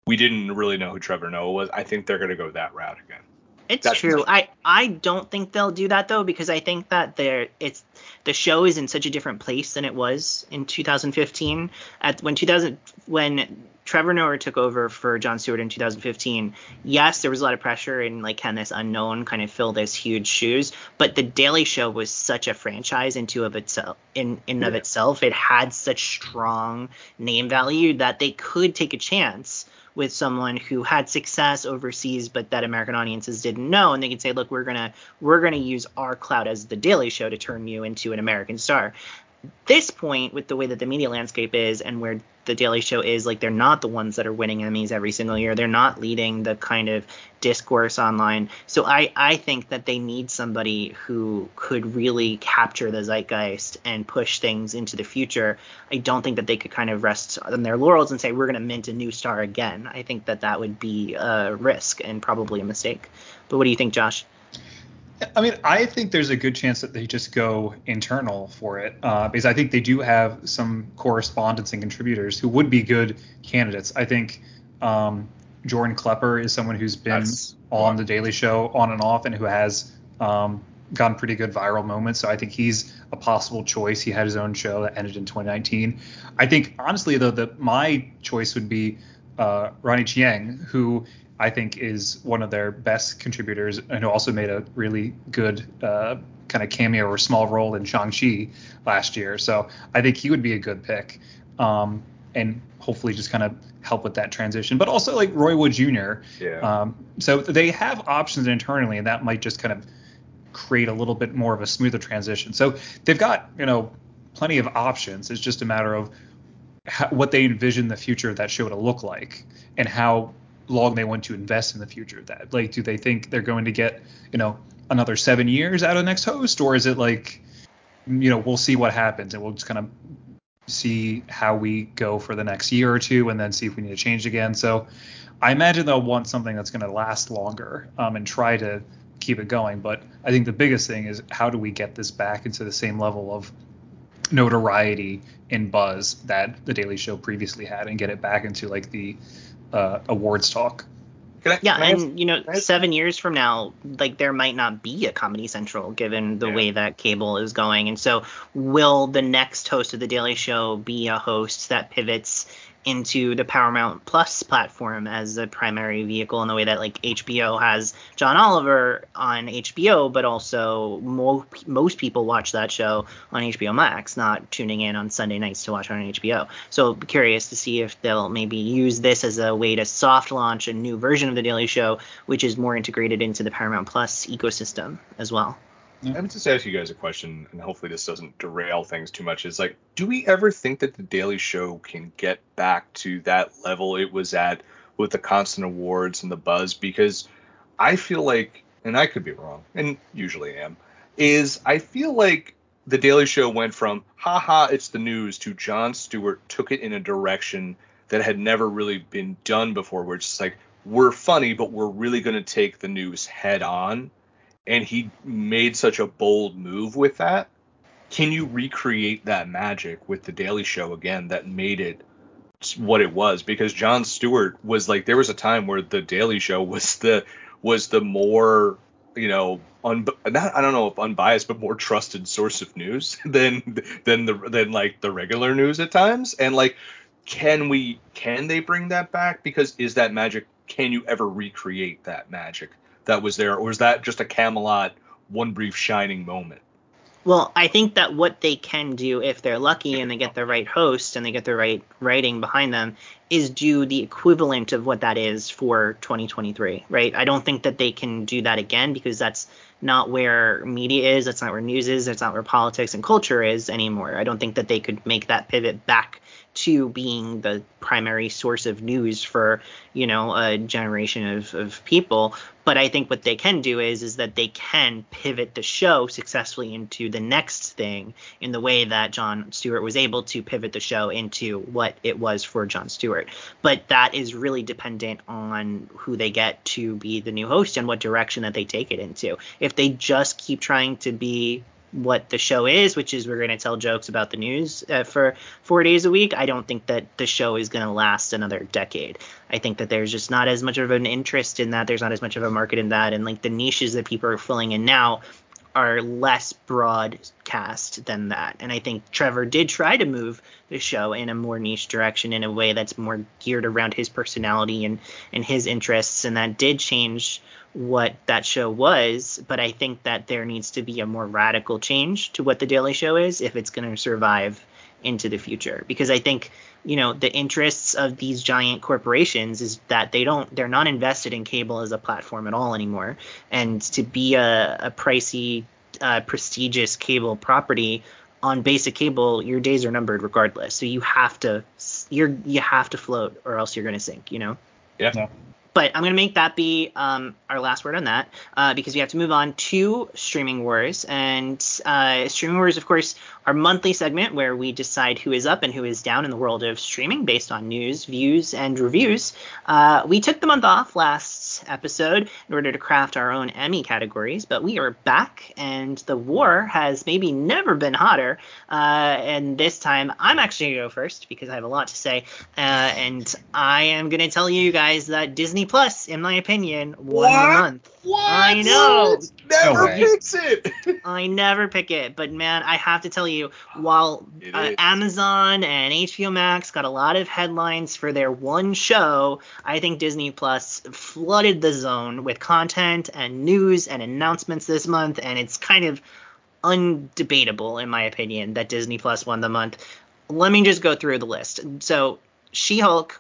We didn't really know who Trevor Noah was. I think they're going to go that route again. It's That's true. I I don't think they'll do that though because I think that they're it's the show is in such a different place than it was in 2015. At when 2000 when Trevor Noah took over for Jon Stewart in 2015, yes, there was a lot of pressure and like can this unknown kind of fill this huge shoes, but the Daily Show was such a franchise into of itself in in yeah. of itself. It had such strong name value that they could take a chance with someone who had success overseas but that American audiences didn't know and they could say look we're going to we're going to use our clout as the daily show to turn you into an American star this point with the way that the media landscape is and where the Daily Show is like they're not the ones that are winning Emmys every single year. They're not leading the kind of discourse online. So I I think that they need somebody who could really capture the zeitgeist and push things into the future. I don't think that they could kind of rest on their laurels and say we're going to mint a new star again. I think that that would be a risk and probably a mistake. But what do you think, Josh? I mean, I think there's a good chance that they just go internal for it uh, because I think they do have some correspondents and contributors who would be good candidates. I think um, Jordan Klepper is someone who's been That's on the Daily Show on and off and who has um, gotten pretty good viral moments. So I think he's a possible choice. He had his own show that ended in 2019. I think honestly though that my choice would be uh, Ronny Chieng, who I think is one of their best contributors and who also made a really good uh, kind of cameo or small role in Shang-Chi last year. So I think he would be a good pick. Um, and hopefully just kind of help with that transition, but also like Roy Wood Jr. Yeah. Um, so they have options internally, and that might just kind of create a little bit more of a smoother transition. So they've got you know plenty of options. It's just a matter of how, what they envision the future of that show to look like and how long they want to invest in the future of that. Like, do they think they're going to get, you know, another seven years out of the next host, or is it like, you know, we'll see what happens and we'll just kind of see how we go for the next year or two and then see if we need to change again. So I imagine they'll want something that's going to last longer um, and try to keep it going. But I think the biggest thing is how do we get this back into the same level of notoriety and buzz that the Daily Show previously had and get it back into like the uh, awards talk. I, yeah, and you know, seven years from now, like there might not be a Comedy Central given the yeah. way that cable is going, and so will the next host of the Daily Show be a host that pivots into the Paramount Plus platform as a primary vehicle in the way that like HBO has John Oliver on HBO, but also mo- most people watch that show on HBO Max, not tuning in on Sunday nights to watch on HBO. So curious to see if they'll maybe use this as a way to soft launch a new version of the Daily Show, which is more integrated into the Paramount Plus ecosystem as well. I would just ask you guys a question, and hopefully this doesn't derail things too much. Is like, do we ever think that the Daily Show can get back to that level it was at with the constant awards and the buzz? Because I feel like, and I could be wrong, and usually am, is I feel like the Daily Show went from haha, it's the news to Jon Stewart took it in a direction that had never really been done before, where it's just like we're funny, but we're really going to take the news head on and he made such a bold move with that can you recreate that magic with the Daily Show again that made it what it was? Because Jon Stewart was like, there was a time where the Daily Show was the was the more you know un, not, I don't know if unbiased but more trusted source of news than than the than like the regular news at times and like can we can they bring that back because is that magic can you ever recreate that magic that was there or is that just a Camelot one brief shining moment well, I think that what they can do if they're lucky and they get the right host and they get the right writing behind them is do the equivalent of what that is for 2023, right? I don't think that they can do that again because that's not where media is, that's not where news is, that's not where politics and culture is anymore. I don't think that they could make that pivot back to being the primary source of news for you know a generation of, of people. But i think what they can do is is that they can pivot the show successfully into the next thing in the way that jon stewart was able to pivot the show into what it was for jon stewart. But that is really dependent on who they get to be the new host and what direction that they take it into. If they just keep trying to be what the show is, which is we're going to tell jokes about the news uh, for four days a week, I don't think that the show is going to last another decade. I think that there's just not as much of an interest in that. There's not as much of a market in that. And like the niches that people are filling in now are less broadcast than that. And I think Trevor did try to move the show in a more niche direction in a way that's more geared around his personality and, and his interests. And that did change what that show was, but I think that there needs to be a more radical change to what the Daily Show is if it's going to survive into the future. Because I think, you know, the interests of these giant corporations is that they don't, they're not invested in cable as a platform at all anymore. And to be a, a pricey, uh, prestigious cable property on basic cable, your days are numbered regardless. So you have to, you're, you have to float or else you're going to sink, you know? Yeah. But I'm going to make that be um, our last word on that uh, because we have to move on to Streaming Wars. And uh, Streaming Wars, of course, our monthly segment where we decide who is up and who is down in the world of streaming based on news, views, and reviews. Uh, we took the month off last episode in order to craft our own Emmy categories, but we are back and the war has maybe never been hotter. Uh, and this time I'm actually going to go first because I have a lot to say. Uh, and I am going to tell you guys that Disney Plus, in my opinion, won what? the month. What? I know. Never no picks it. I never pick it, but man, I have to tell you, while uh, Amazon and HBO Max got a lot of headlines for their one show, I think Disney Plus flooded the zone with content and news and announcements this month, and it's kind of undebatable in my opinion that Disney Plus won the month. Let me just go through the list. So, She-Hulk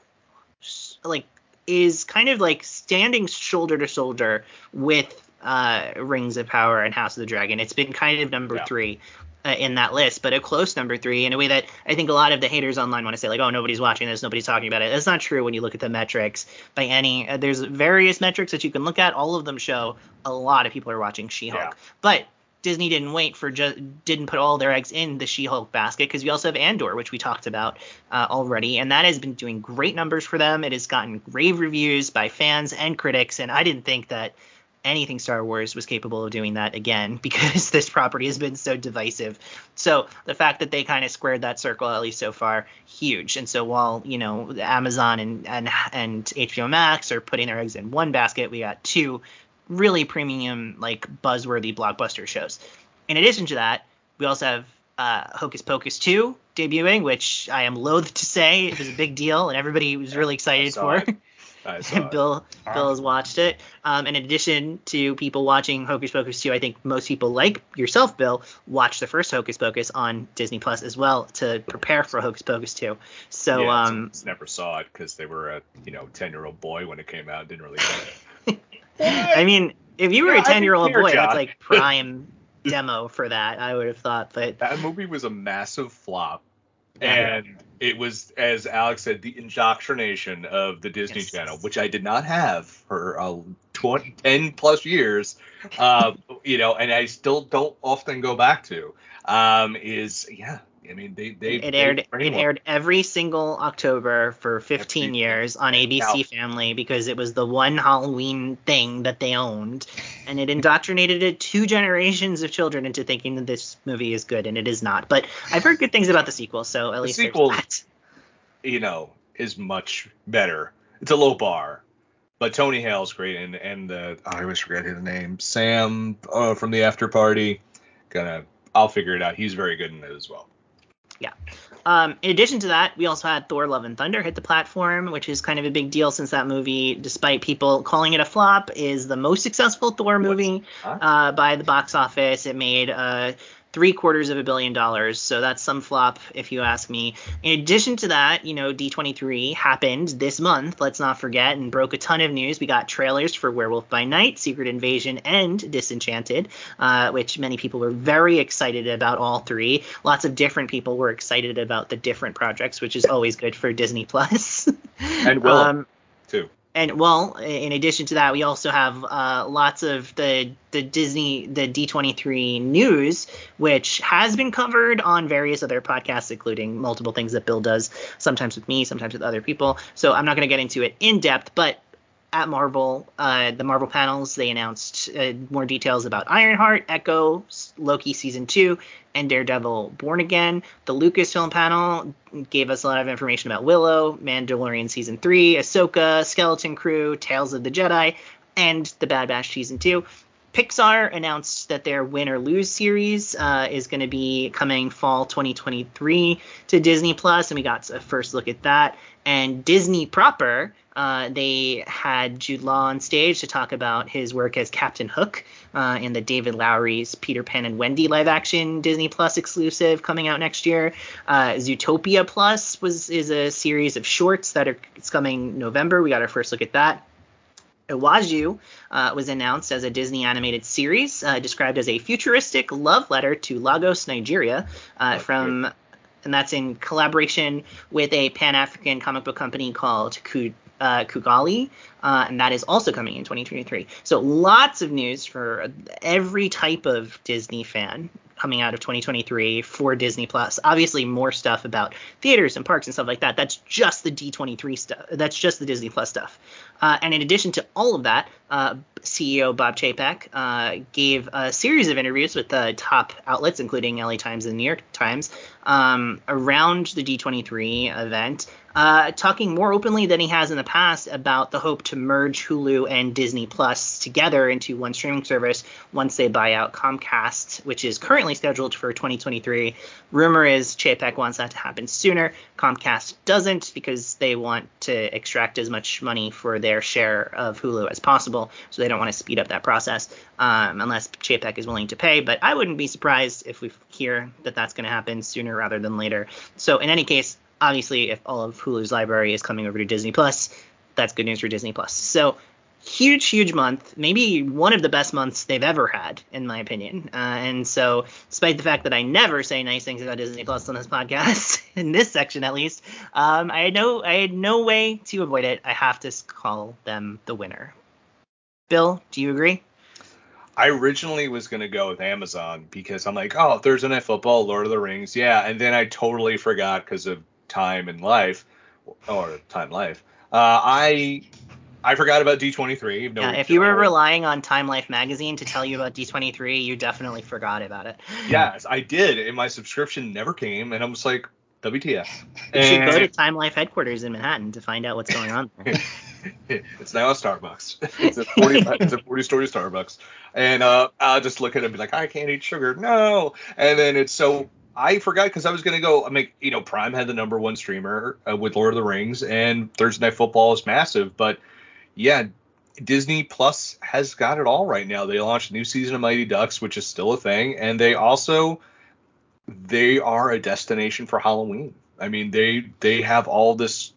like is kind of like standing shoulder to shoulder with uh, Rings of Power and House of the Dragon. It's been kind of number yeah. three uh, in that list, but a close number three in a way that I think a lot of the haters online want to say like, oh, nobody's watching this, nobody's talking about it. That's not true when you look at the metrics by any. Uh, there's various metrics that you can look at. All of them show a lot of people are watching She-Hulk, yeah. but Disney didn't wait for just didn't put all their eggs in the She-Hulk basket because we also have Andor, which we talked about uh, already, and that has been doing great numbers for them. It has gotten rave reviews by fans and critics, and I didn't think that anything Star Wars was capable of doing that again because this property has been so divisive. So the fact that they kind of squared that circle at least so far, huge. And so while you know Amazon and and and HBO Max are putting their eggs in one basket, we got two really premium, like buzzworthy blockbuster shows. In addition to that, we also have uh, Hocus Pocus 2 debuting, which I am loath to say it was a big deal and everybody was really excited for. Bill Bill has watched it. Um, in addition to people watching Hocus Pocus 2, I think most people like yourself, Bill, watch the first Hocus Pocus on Disney Plus as well to prepare for Hocus Pocus 2. So yeah, um, never saw it because they were a you know 10 year old boy when it came out. Didn't really. I mean, if you were yeah, a 10 year old boy, that's like prime demo for that. I would have thought, but that movie was a massive flop, and it was, as Alex said, the indoctrination of the Disney yes. Channel, which I did not have for uh, 20, 10 plus years, uh, you know, and I still don't often go back to. Um, is yeah, I mean, they they it aired it aired every single October for 15 years on ABC Family because it was the one Halloween thing that they owned, and it indoctrinated two generations of children into thinking that this movie is good, and it is not. But I've heard good things about the sequel, so at The least sequel- that. you know, is much better. It's a low bar, but Tony Hale's great, and and the I always forget his name, Sam uh, from the After Party. Gonna, I'll figure it out. He's very good in it as well. Um, in addition to that, we also had Thor: Love and Thunder hit the platform, which is kind of a big deal since that movie, despite people calling it a flop, is the most successful Thor movie uh, by the box office. It made uh, three quarters of a billion dollars, so that's some flop if you ask me. In addition to that, you know, D23 happened this month. Let's not forget, and broke a ton of news. We got trailers for Werewolf by Night, Secret Invasion, and Disenchanted, uh, which many people were very excited about. All three. Lots of different people were excited about the different projects, which is always good for Disney Plus. And Willow Um. And well, in addition to that, we also have uh, lots of the the Disney the D23 news, which has been covered on various other podcasts, including multiple things that Bill does, sometimes with me, sometimes with other people. So I'm not going to get into it in depth, but at Marvel, uh, the Marvel panels, they announced uh, more details about Ironheart, Echo, Loki season two, and Daredevil Born Again. The Lucasfilm panel gave us a lot of information about Willow, Mandalorian season three, Ahsoka, Skeleton Crew, Tales of the Jedi, and The Bad Batch season two. Pixar announced that their Win or Lose series uh, is going to be coming fall 2023 to Disney Plus, and we got a first look at that. And Disney proper, uh, they had Jude Law on stage to talk about his work as Captain Hook uh, in the David Lowery's Peter Pan and Wendy live action Disney Plus exclusive coming out next year. Uh, Zootopia Plus was is a series of shorts that are it's coming November. We got our first look at that. Iwaju uh, was announced as a Disney animated series uh, described as a futuristic love letter to Lagos, Nigeria, uh, from and that's in collaboration with a Pan African comic book company called Ku, uh, Kugali, uh, and that is also coming in 2023. So lots of news for every type of Disney fan coming out of 2023 for Disney Plus. Obviously, more stuff about theaters and parks and stuff like that. That's just the D23 stuff. That's just the Disney Plus stuff. Uh, and in addition to all of that, uh, CEO Bob Chapek uh, gave a series of interviews with the top outlets, including LA Times and New York Times, um, around the D23 event, uh, talking more openly than he has in the past about the hope to merge Hulu and Disney Plus together into one streaming service once they buy out Comcast, which is currently scheduled for 2023. Rumor is Chapek wants that to happen sooner. Comcast doesn't because they want to extract as much money for their share of Hulu as possible, so they don't want to speed up that process um, unless Chapek is willing to pay. But I wouldn't be surprised if we hear that that's going to happen sooner rather than later. So in any case, obviously, if all of Hulu's library is coming over to Disney Plus, that's good news for Disney Plus. So huge, huge month, maybe one of the best months they've ever had, in my opinion. Uh, and so, despite the fact that I never say nice things about Disney Plus on this podcast, in this section at least, um, I had no, I had no way to avoid it. I have to call them the winner. Bill, do you agree? I originally was gonna go with Amazon because I'm like, oh, Thursday Night Football, Lord of the Rings, yeah, and then I totally forgot because of time and life, or time life. Uh, I I forgot about D23. No, Yeah, if you were relying on Time Life magazine to tell you about D23, you definitely forgot about it. yes, I did, and my subscription never came, and I was like, WTF? You should go to Time Life headquarters in Manhattan to find out what's going on. there. it's now a Starbucks. It's a 40, it's a 40 story Starbucks. And uh, I'll just look at it and be like, I can't eat sugar. No. And then it's so I forgot because I was going to go. I mean, you know, Prime had the number one streamer uh, with Lord of the Rings, and Thursday Night Football is massive. But yeah, Disney Plus has got it all right now. They launched a new season of Mighty Ducks, which is still a thing, and they also they are a destination for Halloween. I mean, they they have all this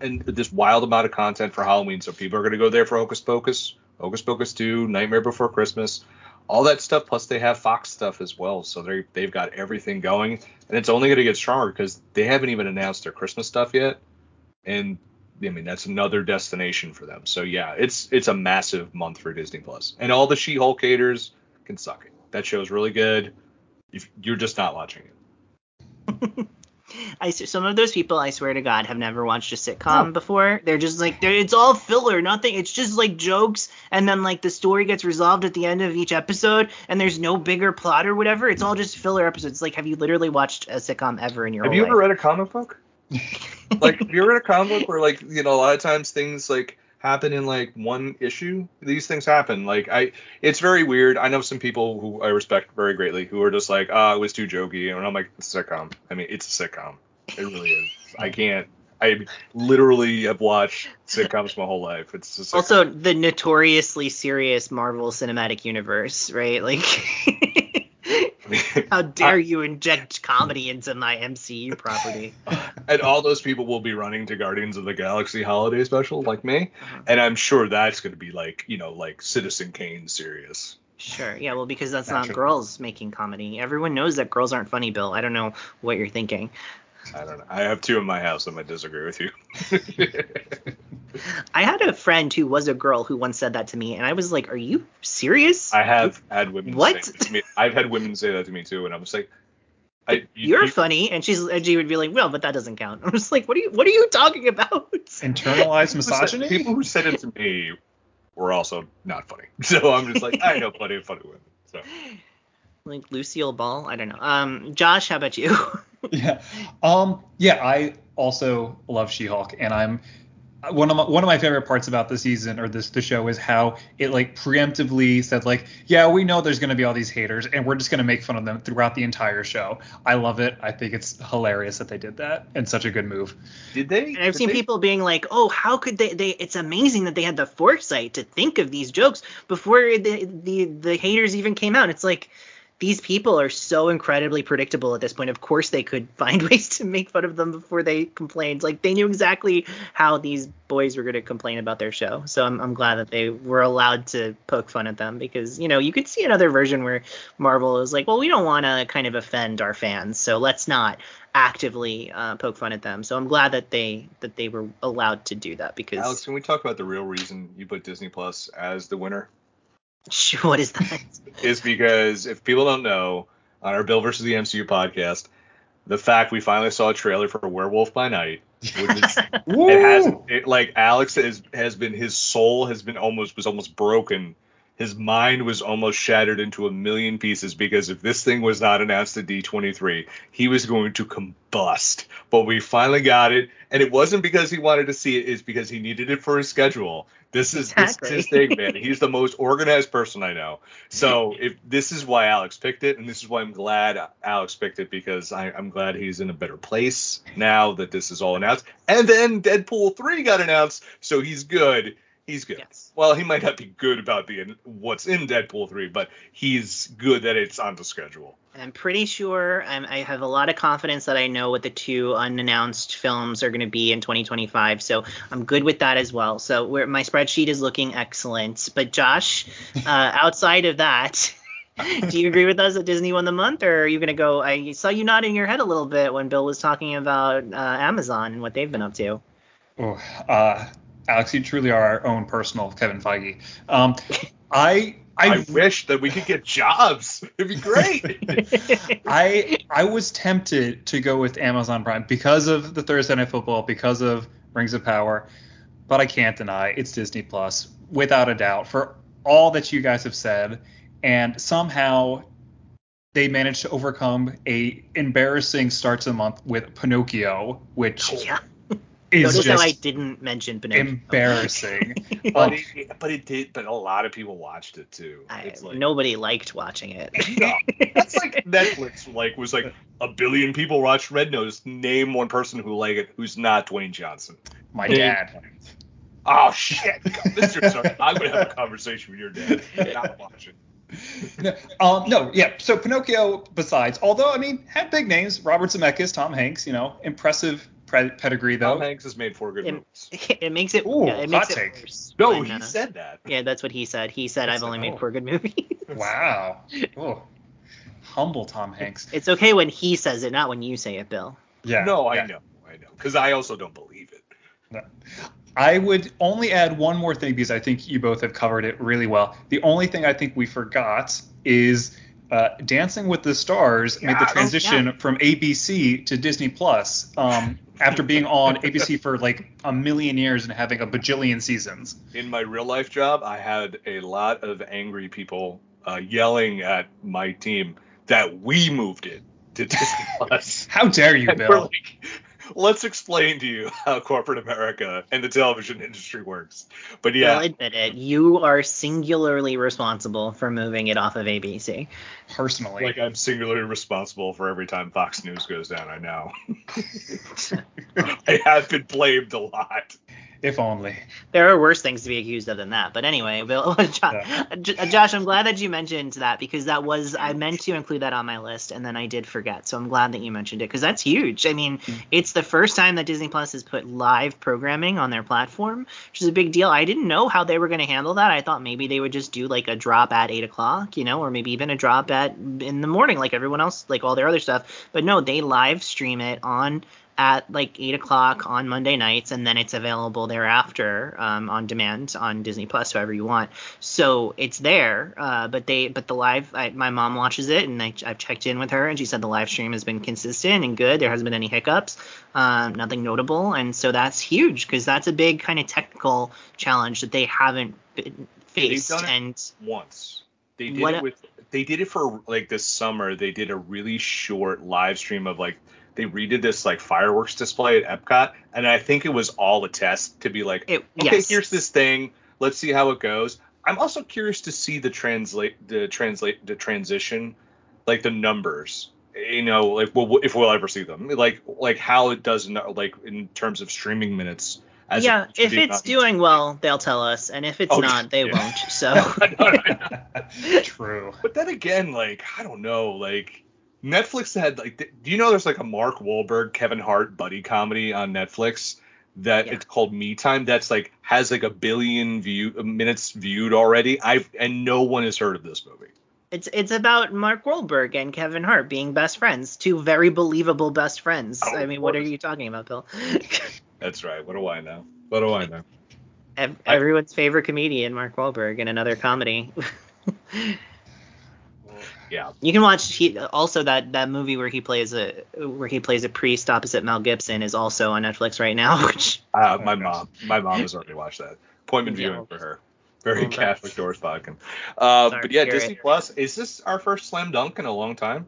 and this wild amount of content for Halloween. So people are going to go there for Hocus Pocus, Hocus Pocus 2, Nightmare Before Christmas, all that stuff. Plus they have Fox stuff as well. So they they've got everything going, and it's only going to get stronger because they haven't even announced their Christmas stuff yet. And I mean that's another destination for them. So yeah, it's it's a massive month for Disney Plus, and all the She-Hulk haters can suck it. That show's really good. If you're just not watching it. I some of those people, I swear to God, have never watched a sitcom before. They're just like, they're, it's all filler, nothing. It's just like jokes, and then like the story gets resolved at the end of each episode, and there's no bigger plot or whatever. It's all just filler episodes. Like, have you literally watched a sitcom ever in your life? Have whole you ever life? read a comic book? like, have you ever read a comic book where, like, you know, a lot of times things like happen in like one issue? These things happen. Like, I, it's very weird. I know some people who I respect very greatly who are just like, ah, it was too jokey, and I'm like, it's a sitcom. I mean, it's a sitcom. It really is. I can't. I literally have watched sitcoms my whole life. It's just Also, the notoriously serious Marvel Cinematic Universe, right? Like, how dare you inject comedy into my MCU property? and all those people will be running to Guardians of the Galaxy holiday special like me, Uh-huh. and I'm sure that's going to be like you know like Citizen Kane serious. Sure, yeah, well, because that's not girls making comedy. Everyone knows that girls aren't funny, Bill. I don't know what you're thinking. I don't know. I have two in my house. I might disagree with you. I had a friend who was a girl who once said that to me, and I was like, "Are you serious? I have had women What? say that to me. I've had women say that to me too, and I was like, I, you, You're you- funny." And she's and she would be like, "Well, but that doesn't count." I'm just like, "What are you What are you talking about?" Internalized people who said- misogyny. People who said it to me were also not funny. So I'm just like, I know plenty of funny women. So like Lucille Ball. I don't know. Um, Josh, how about you? yeah. Um. Yeah. I also love She-Hulk, and I'm one of my one of my favorite parts about the season or this the show is how it like preemptively said like, yeah, we know there's gonna be all these haters, and we're just gonna make fun of them throughout the entire show. I love it. I think it's hilarious that they did that, and such a good move. did they? And I've did seen they- people being like, "Oh, how could they? They it's amazing that they had the foresight to think of these jokes before the the the haters even came out." It's like these people are so incredibly predictable at this point. Of course, they could find ways to make fun of them before they complained. Like they knew exactly how these boys were going to complain about their show. So I'm I'm glad that they were allowed to poke fun at them because you know you could see another version where Marvel is like, well, we don't want to kind of offend our fans, so let's not actively uh, poke fun at them. So I'm glad that they that they were allowed to do that because Alex, can we talk about the real reason you put Disney Plus as the winner? what is that? is because if people don't know, on our Bill versus the MCU podcast, the fact we finally saw a trailer for Werewolf by Night, which is it has it, like Alex has has been his soul has been almost was almost broken. His mind was almost shattered into a million pieces because if this thing was not announced at D23, he was going to combust. But we finally got it, and it wasn't because he wanted to see it; it's because he needed it for his schedule. This is this is his thing, man. He's the most organized person I know. So if this is why Alex picked it, and this is why I'm glad Alex picked it because I, I'm glad he's in a better place now that this is all announced. And then Deadpool three got announced, so he's good. He's good. Yes. Well, he might not be good about the what's in Deadpool three, but he's good that it's on the schedule. I'm pretty sure I'm, I have a lot of confidence that I know what the two unannounced films are going to be in 2025. So I'm good with that as well. So where my spreadsheet is looking excellent. But Josh, uh, outside of that, do you agree with us that Disney won the month, or are you going to go? I saw you nodding your head a little bit when Bill was talking about uh, Amazon and what they've been up to. Oh, uh, Alex, you truly are our own personal Kevin Feige. Um, I, I, I, wish that we could get jobs. It'd be great. I, I was tempted to go with Amazon Prime because of the Thursday Night Football, because of Rings of Power, but I can't deny it's Disney Plus without a doubt for all that you guys have said, and somehow they managed to overcome a embarrassing start to the month with Pinocchio, which yeah. Is Notice how just I didn't mention Pinocchio. embarrassing. but it, but it did. But a lot of people watched it too. I, It's like, nobody liked watching it. No, that's like Netflix. Like was like a billion people watched Red Notice. Name one person who like it who's not Dwayne Johnson. my dad. Oh shit, Mr. Stark, I'm gonna have a conversation with your dad. Not watching. no, um, no, yeah. So Pinocchio, besides, although I mean, had big names: Robert Zemeckis, Tom Hanks. You know, impressive pre- pedigree though. Tom Hanks has made four good It- movies. it makes it. Ooh, yeah, it makes hot it take. worse. No, when, he uh, said that. Yeah, that's what he said. He said I've only the- made oh. four good movies. Wow. Oh, humble Tom Hanks. it's okay when he says it, not when you say it, Bill. Yeah. no, I yeah. know, I know, because I also don't believe it. No. I would only add one more thing because I think you both have covered it really well. The only thing I think we forgot is uh, Dancing with the Stars made the Oh, transition yeah. from ABC to Disney Plus um, after being on ABC for like a million years and having a bajillion seasons. In my real life job, I had a lot of angry people uh, yelling at my team that we moved it to Disney Plus. How dare you, Bill? like, let's explain to you how corporate America and the television industry works. But yeah, Well, admit it. You are singularly responsible for moving it off of ABC. Personally, like I'm singularly responsible for every time Fox News goes down. I know. I have been blamed a lot. If only. There are worse things to be accused of than that. But anyway, Bill, Jo- Yeah. Josh, I'm glad that you mentioned that because that was I meant to include that on my list and then I did forget. So I'm glad that you mentioned it because that's huge. I mean, mm. it's the first time that Disney Plus has put live programming on their platform, which is a big deal. I didn't know how they were going to handle that. I thought maybe they would just do like a drop at eight o'clock, you know, or maybe even a drop at in the morning like everyone else, like all their other stuff. But no, they live stream it on at like eight o'clock on Monday nights, and then it's available thereafter um, on demand on Disney Plus, however you want. So it's there, uh, but they but the live, I, my mom watches it, and I, I've checked in with her, and she said the live stream has been consistent and good. There hasn't been any hiccups, um, nothing notable, and so that's huge because that's a big kind of technical challenge that they haven't been faced. And Once they did it with they did it for like this summer. They did a really short live stream of like they redid this like fireworks display at Epcot, and I think it was all a test to be like, it, okay, yes. here's this thing. Let's see how it goes. I'm also curious to see the translate the translate the transition, like the numbers. You know, like well, if we'll ever see them, like like how it does not like in terms of streaming minutes. As yeah, opposed if it's amount- doing well, they'll tell us, and if it's Oh, not, they yeah. won't. So. True. But then again, like I don't know, like Netflix had like, do you know there's like a Mark Wahlberg, Kevin Hart buddy comedy on Netflix that Yeah. it's called Me Time. That's like has like a billion view uh, minutes viewed already. I've and no one has heard of this movie. It's it's about Mark Wahlberg and Kevin Hart being best friends, two very believable best friends. Oh, I mean, what are you talking about, Bill? That's right. What do I know? What do I know? Ev- I- Everyone's favorite comedian, Mark Wahlberg, in another comedy. Yeah. you can watch he, also that that movie where he plays a where he plays a priest opposite Mel Gibson is also on Netflix right now. Which Uh, Oh, my mom, my mom has already watched that. Appointment Yeah. viewing for her. Very that's- Catholic Doors Vodkin. Uh, but yeah, Disney. Plus. Is this our first slam dunk in a long time?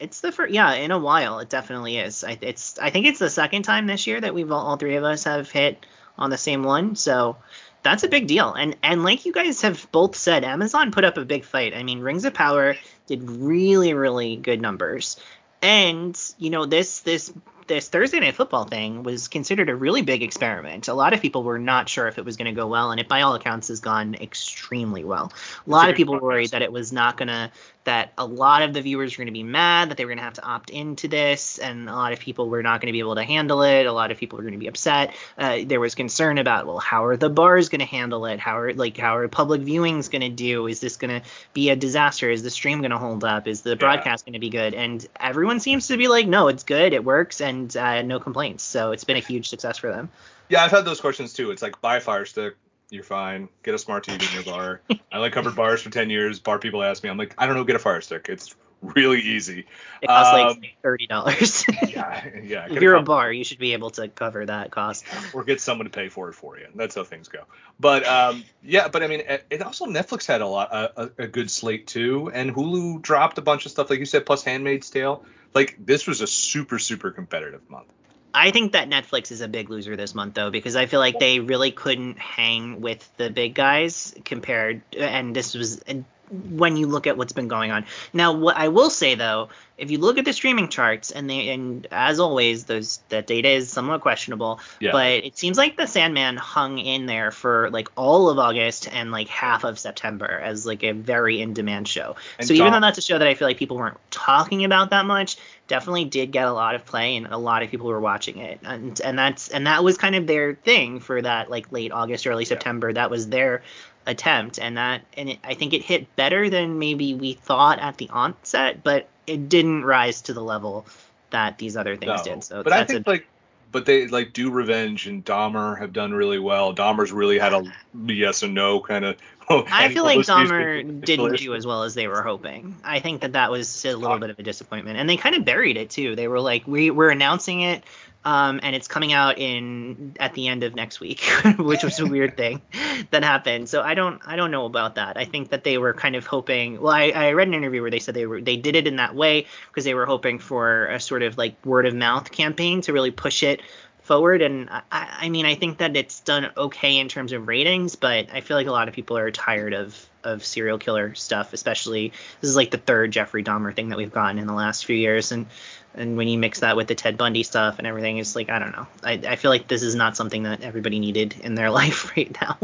it's the first, yeah, in a while, it definitely is. I, it's I think it's the second time this year that we've all, all three of us have hit on the same one. So that's a big deal. And and like you guys have both said, Amazon put up a big fight. I mean, Rings of Power did really really good numbers. And you know this this this Thursday night football thing was considered a really big experiment. A lot of people were not sure if it was going to go well, and it by all accounts has gone extremely well. A lot of people worried that it was not going to that a lot of the viewers were going to be mad that they were going to have to opt into this, and a lot of people were not going to be able to handle it. A lot of people were going to be upset. Uh, there was concern about, well, how are the bars going to handle it? How are like how are public viewings going to do? Is this going to be a disaster? Is the stream going to hold up? Is the broadcast going to be good? And everyone seems to be like, no, it's good, it works, and uh, no complaints. So it's been a huge success for them. Yeah, I've had those questions too. It's like a Fire Stick, you're fine. Get a smart TV in your bar. I like covered bars for ten years. Bar people ask me, I'm like, I don't know, get a Fire Stick. It's really easy. It costs Um, like thirty dollars. Yeah, yeah. if you're a bar, you should be able to cover that cost. or get someone to pay for it for you. That's how things go. But um, yeah, but I mean, it, it also Netflix had a lot a, a good slate too, and Hulu dropped a bunch of stuff like you said, plus Handmaid's Tale. Like this was a super super competitive month. I think that Netflix is a big loser this month though because I feel like they really couldn't hang with the big guys compared and this was when you look at what's been going on. Now what I will say though, if you look at the streaming charts and they and as always those that data is somewhat questionable, Yeah. but it seems like the Sandman hung in there for like all of August and like half of September as like a very in demand show. And so even though that's a show that I feel like people weren't talking about that much, definitely did get a lot of play and a lot of people were watching it. And and that's and that was kind of their thing for that like late August, early September. That was their attempt and that and it, I think it hit better than maybe we thought at the onset, but it didn't rise to the level that these other things No. did. So but I that's think a, like but they like do revenge and Dahmer have done really well. Dahmer's really had a yes and no kind of. Oh, I feel like Dahmer didn't do as well as they were hoping. I think that that was a little ah. bit of a disappointment, and they kind of buried it too. They were like, we we're announcing it um, and it's coming out in at the end of next week, which was a weird thing that happened. So I don't I don't know about that. I think that they were kind of hoping. Well, I, I read an interview where they said they were they did it in that way because they were hoping for a sort of like word of mouth campaign to really push it forward. And I, I mean I think that it's done okay in terms of ratings, but I feel like a lot of people are tired of of serial killer stuff, especially this is like the third Jeffrey Dahmer thing that we've gotten in the last few years, and and when you mix that with the Ted Bundy stuff and everything, it's like I don't know. I, I feel like this is not something that everybody needed in their life right now.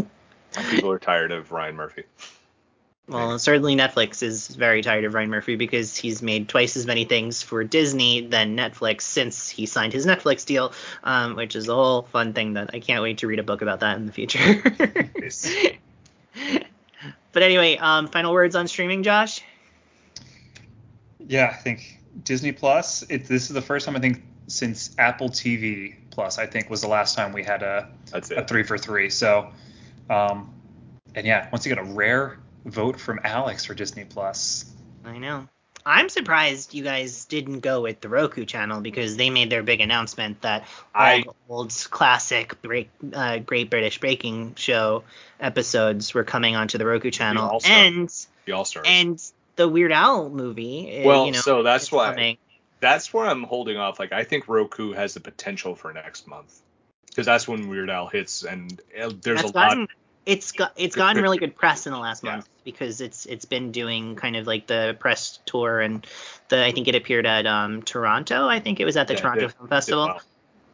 People are tired of Ryan Murphy. Well, certainly Netflix is very tired of Ryan Murphy because he's made twice as many things for Disney than Netflix since he signed his Netflix deal, um, which is a whole fun thing that I can't wait to read a book about that in the future. but anyway, um, final words on streaming, Josh? Yeah, I think Disney Plus. It, this is the first time I think since Apple TV Plus. I think was the last time we had a a three for three. So, um, and yeah, once again, a rare vote from Alex for Disney Plus. I know. I'm surprised you guys didn't go with the Roku channel because they made their big announcement that I, all old classic break, uh, Great British Breaking Show episodes were coming onto the Roku channel, the and the All Stars, and the Weird Al movie. Uh, well, you know, so that's why coming. that's where I'm holding off. Like I think Roku has the potential for next month because that's when Weird Al hits, and uh, there's That's a lot. gotten, it's got it's gotten really good press in the last Yeah. month because it's it's been doing kind of like the press tour and the I think it appeared at um Toronto. I think it was at the Yeah, Toronto did- Film Festival. well.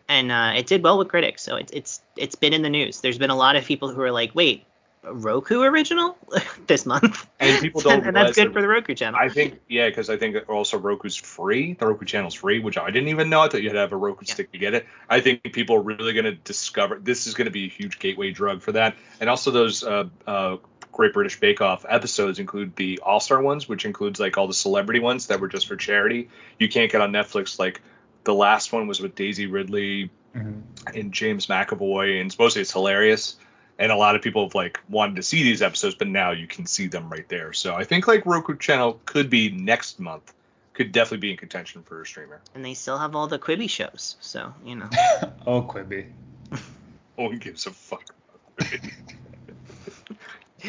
and uh, it did well with critics. So it's it's it's been in the news. There's been a lot of people who are like, wait, Roku original this month, And people don't and that's good that- for the Roku channel. I think yeah, because I think also Roku's free. The Roku channel's free, which I didn't even know. I thought you had to have a Roku Yeah. stick to get it. I think people are really going to discover this is going to be a huge gateway drug for that. And also those uh, uh, Great British Bake Off episodes include the All Star ones, which includes like all the celebrity ones that were just for charity. You can't get on Netflix. Like the last one was with Daisy Ridley and James McAvoy, and supposedly it's hilarious. And a lot of people have like wanted to see these episodes, but now you can see them right there. So I think like Roku channel could be next month, could definitely be in contention for a streamer. and they still have all the Quibi shows, so you know. oh, Quibi. Oh, no one gives a fuck.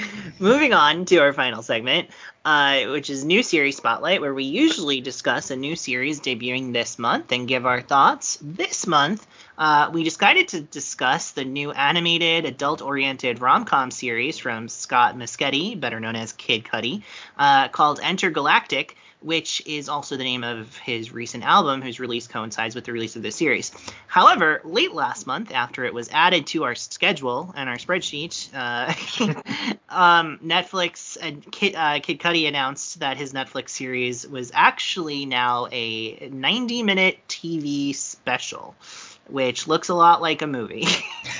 Moving on to our final segment, uh, which is new series spotlight, where we usually discuss a new series debuting this month and give our thoughts. This month, uh, we decided to discuss the new animated, adult-oriented rom-com series from Scott Mescudi, better known as Kid Cudi, uh, called Entergalactic, which is also the name of his recent album, whose release coincides with the release of this series. However, late last month, after it was added to our schedule and our spreadsheet, uh, um, Netflix and Kid, uh, Kid Cudi announced that his Netflix series was actually now a 90-minute TV special, which looks a lot like a movie.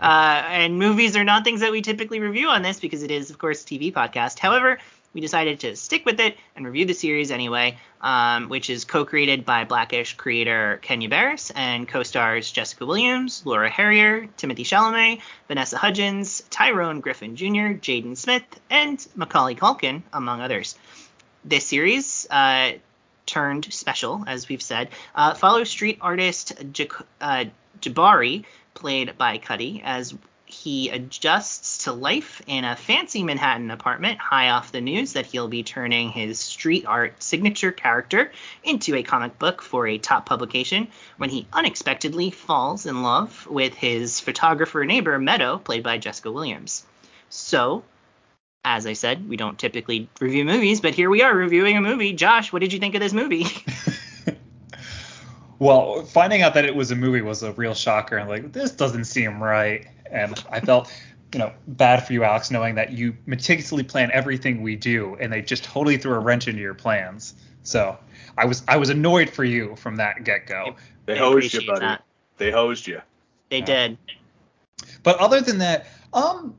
uh, and movies are not things that we typically review on this because it is, of course, TV podcast. However, we decided to stick with it and review the series anyway, um, which is co-created by Blackish creator Kenya Barris and co-stars Jessica Williams, Laura Harrier, Timothée Chalamet, Vanessa Hudgens, Tyrone Griffin Jr., Jaden Smith, and Macaulay Culkin, among others. This series, uh, turned special, as we've said, uh, follows street artist uh, Jabari, played by Cudi, as he adjusts to life in a fancy Manhattan apartment high off the news that he'll be turning his street art signature character into a comic book for a top publication when he unexpectedly falls in love with his photographer neighbor Meadow, played by Jessica Williams. So, as I said, we don't typically review movies, but here we are reviewing a movie. Josh, what did you think of this movie? well, finding out that it was a movie was a real shocker. and like, this doesn't seem right. And I felt, you know, bad for you, Alex, knowing that you meticulously plan everything we do, and they just totally threw a wrench into your plans. So I was I was annoyed for you from that get go. They I hosed you, buddy. that. They hosed you. They Yeah. did. But other than that, um,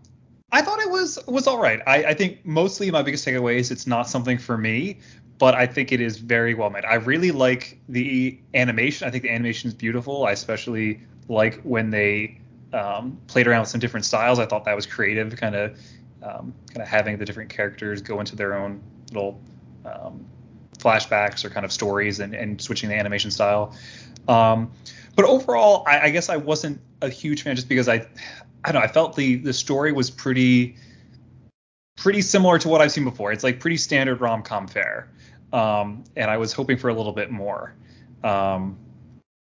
I thought it was was all right. I, I think mostly my biggest takeaway is it's not something for me, but I think it is very well made. I really like the animation. I think the animation is beautiful. I especially like when they um, played around with some different styles. I thought that was creative, kind of um, kind of having the different characters go into their own little um, flashbacks or kind of stories and, and switching the animation style. Um, but overall, I, I guess I wasn't a huge fan just because I I don't know. I felt the the story was pretty pretty similar to what I've seen before. It's like pretty standard rom com fare, um, and I was hoping for a little bit more. Um,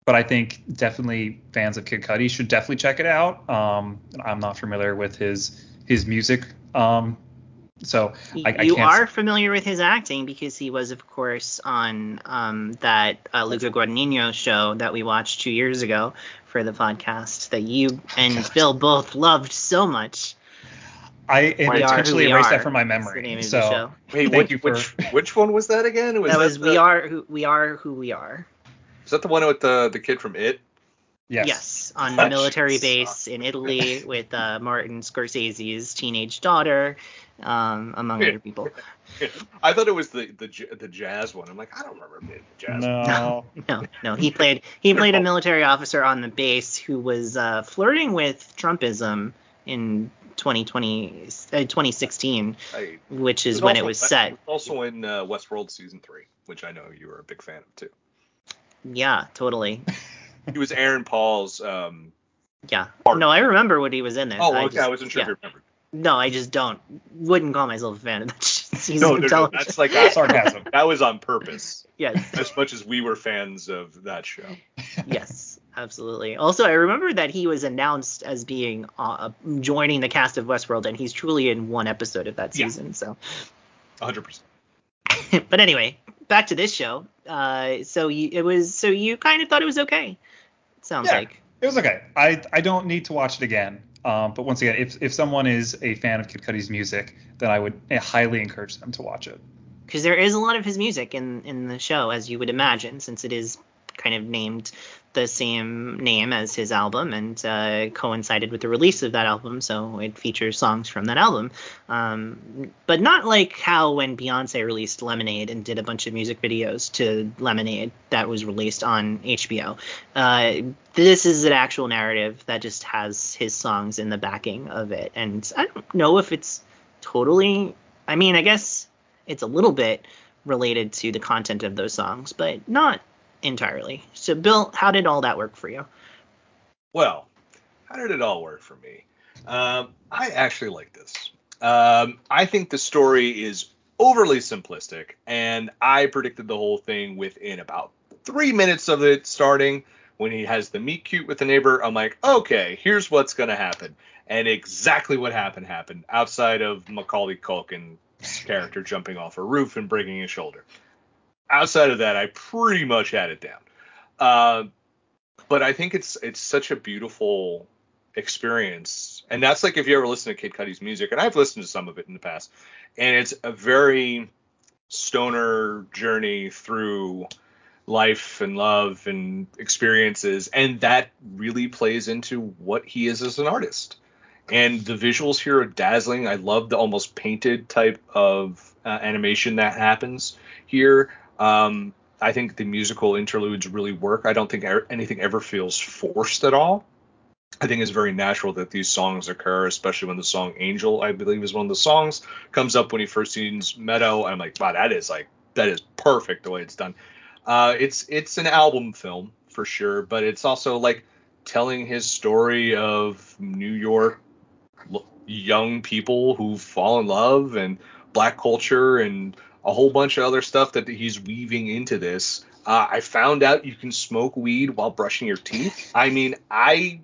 but I think definitely fans of Kid Cudi should definitely check it out. Um, I'm not familiar with his his music, um, so I, I you can't are familiar with his acting because he was, of course, on um, that uh, Luca Guadagnino show that we watched two years ago for the podcast that you and God. Bill both loved so much. I We Are Who intentionally erased Are that from my memory. the name of the so show. Wait, Thank which, you for- which which one was that again? Was that was the, we are who we are who we are. Was that the one with the the kid from It? yes. on the military Sucks. base in Italy with uh, Martin Scorsese's teenage daughter, um, among other people. I thought it was the the the jazz one. I'm like, I don't remember being the jazz. one. No. No, no, he played he played a military officer on the base who was uh, flirting with Trumpism in 2020 uh, 2016, I, which is when it was set. Also in uh, Westworld season three, which I know you were a big fan of too. Yeah, totally. He was Aaron Paul's. Um, Yeah. Part. No, I remember what he was in it. oh, I okay. just- I wasn't sure yeah. if you remembered. No, I just don't. Wouldn't call myself a fan of that season No, no, no, that's like a, Sarcasm. that was on purpose. yes. As much as we were fans of that show. yes, absolutely. Also, I remember that he was announced as being uh, joining the cast of Westworld, and he's truly in one episode of that Yeah. season. So, 100. percent but anyway, back to this show. Uh, so you, it was. So you kind of thought it was okay. It sounds Yeah. like. It was okay. I I don't need to watch it again. Um, but once again, if if someone is a fan of Kid Cudi's music, then I would eh, highly encourage them to watch it. because there is a lot of his music in in the show, as you would imagine, since it is kind of named the same name as his album and uh, coincided with the release of that album, so it features songs from that album. Um, but not like how when Beyonce released Lemonade and did a bunch of music videos to Lemonade that was released on HBO. Uh, this is an actual narrative that just has his songs in the backing of it, and I don't know if it's totally. I mean, I guess it's a little bit related to the content of those songs, but not entirely. So, Bill, how did all that work for you? Well, how did it all work for me? Um, I actually like this. Um, I think the story is overly simplistic, and I predicted the whole thing within about three minutes of it starting. When he has the meet cute with the neighbor, I'm like, okay, here's what's gonna happen, and exactly what happened happened. Outside of Macaulay Culkin's character jumping off a roof and breaking his shoulder. Outside of that, I pretty much had it down. Uh, but I think it's it's such a beautiful experience, and that's like if you ever listen to Kid Cudi's music, and I've listened to some of it in the past, and it's a very stoner journey through life and love and experiences, and that really plays into what he is as an artist. And the visuals here are dazzling. I love the almost painted type of uh, animation that happens here. Um, I think the musical interludes really work. I don't think er- anything ever feels forced at all. I think it's very natural that these songs occur, especially when the song Angel, I believe, is one of the songs, comes up when he first sees Meadow. I'm like, wow, that is like that is perfect the way it's done. Uh, it's it's an album film for sure, but it's also like telling his story of New York young people who fall in love and black culture and a whole bunch of other stuff that he's weaving into this. Uh, I found out you can smoke weed while brushing your teeth. I mean, I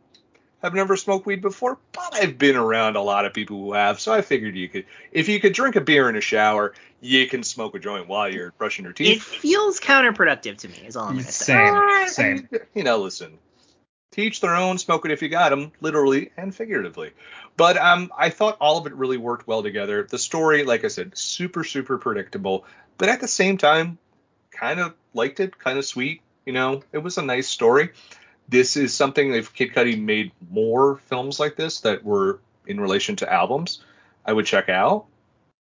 have never smoked weed before, but I've been around a lot of people who have, so I figured you could, if you could drink a beer in a shower, you can smoke a joint while you're brushing your teeth. It feels counterproductive to me, is all I'm going to say. Same, same. You know, listen, teach their own, smoke it if you got them, literally and figuratively. But um, I thought all of it really worked well together. The story, like I said, super, super predictable, but at the same time, kind of liked it, kind of sweet. You know, it was a nice story. This is something if Kid Cudi made more films like this that were in relation to albums, I would check out.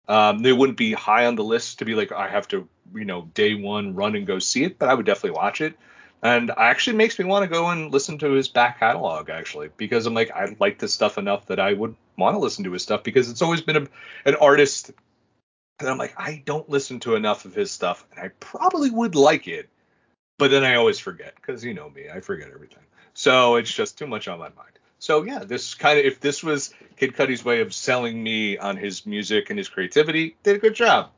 Um, they wouldn't be high on the list to be like I have to, you know, day one run and go see it, but I would definitely watch it. And actually makes me want to go and listen to his back catalog actually because I'm like I like this stuff enough that I would want to listen to his stuff because it's always been a, an artist that I'm like I don't listen to enough of his stuff and I probably would like it, but then I always forget because you know me I forget everything. So it's just too much on my mind. So yeah, this kind of if this was Kid Cudi's way of selling me on his music and his creativity, did a good job.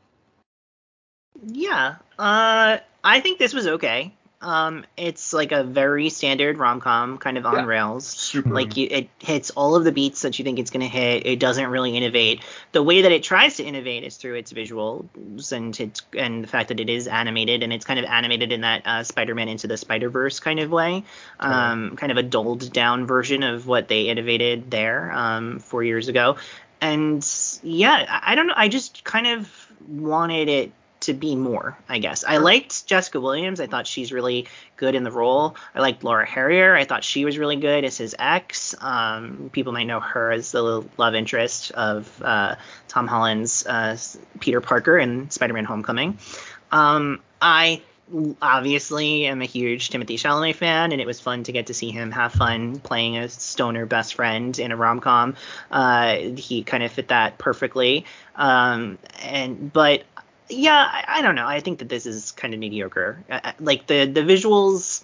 Yeah, uh, I think this was okay. Um, it's like a very standard rom com, kind of on Yeah. rails. Super. Like you, it hits all of the beats that you think it's going to hit. It doesn't really innovate. The way that it tries to innovate is through its visuals and its and the fact that it is animated and it's kind of animated in that uh, Spider-Man into the Spider-Verse kind of way. Um, kind of a dulled down version of what they innovated there um, four years ago. And yeah, I, I don't know. I just kind of wanted it to be more, I guess. I liked Jessica Williams. I thought she's really good in the role. I liked Laura Harrier. I thought she was really good as his ex. Um, people might know her as the love interest of uh, Tom Holland's uh, Peter Parker in Spider-Man: Homecoming. Um, I obviously am a huge Timothée Chalamet fan, and it was fun to get to see him have fun playing a stoner best friend in a rom com. Uh, he kind of fit that perfectly. Um, and but yeah, I, I don't know. I think that this is kind of mediocre. Uh, uh, like the the visuals,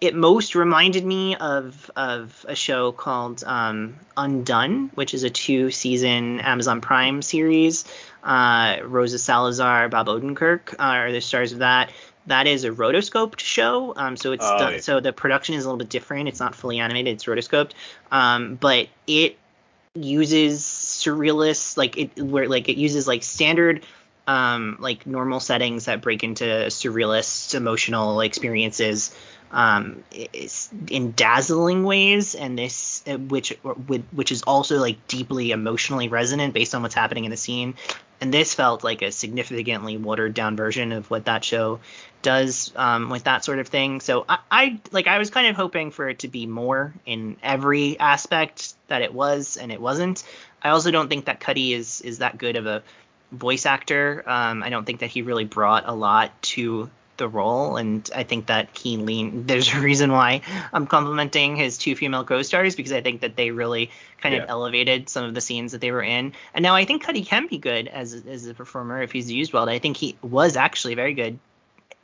it most reminded me of of a show called um, Undone, which is a two season Amazon Prime series. Uh, Rosa Salazar, Bob Odenkirk are the stars of that. That is a rotoscoped show, um, so it's Oh, done, yeah. so the production is a little bit different. It's not fully animated; it's rotoscoped, um, but it uses surrealist like it where like it uses like standard um like normal settings that break into surrealist emotional experiences um in dazzling ways and this uh, which which is also like deeply emotionally resonant based on what's happening in the scene and this felt like a significantly watered down version of what that show does um, with that sort of thing. So I, I like I was kind of hoping for it to be more in every aspect that it was, and it wasn't. I also don't think that Cudi is is that good of a voice actor. Um, I don't think that he really brought a lot to the role, and I think that he leaned. There's a reason why I'm complimenting his two female co-stars because I think that they really kind Yeah. of elevated some of the scenes that they were in. And now I think Cudi can be good as as a performer if he's used well. I think he was actually very good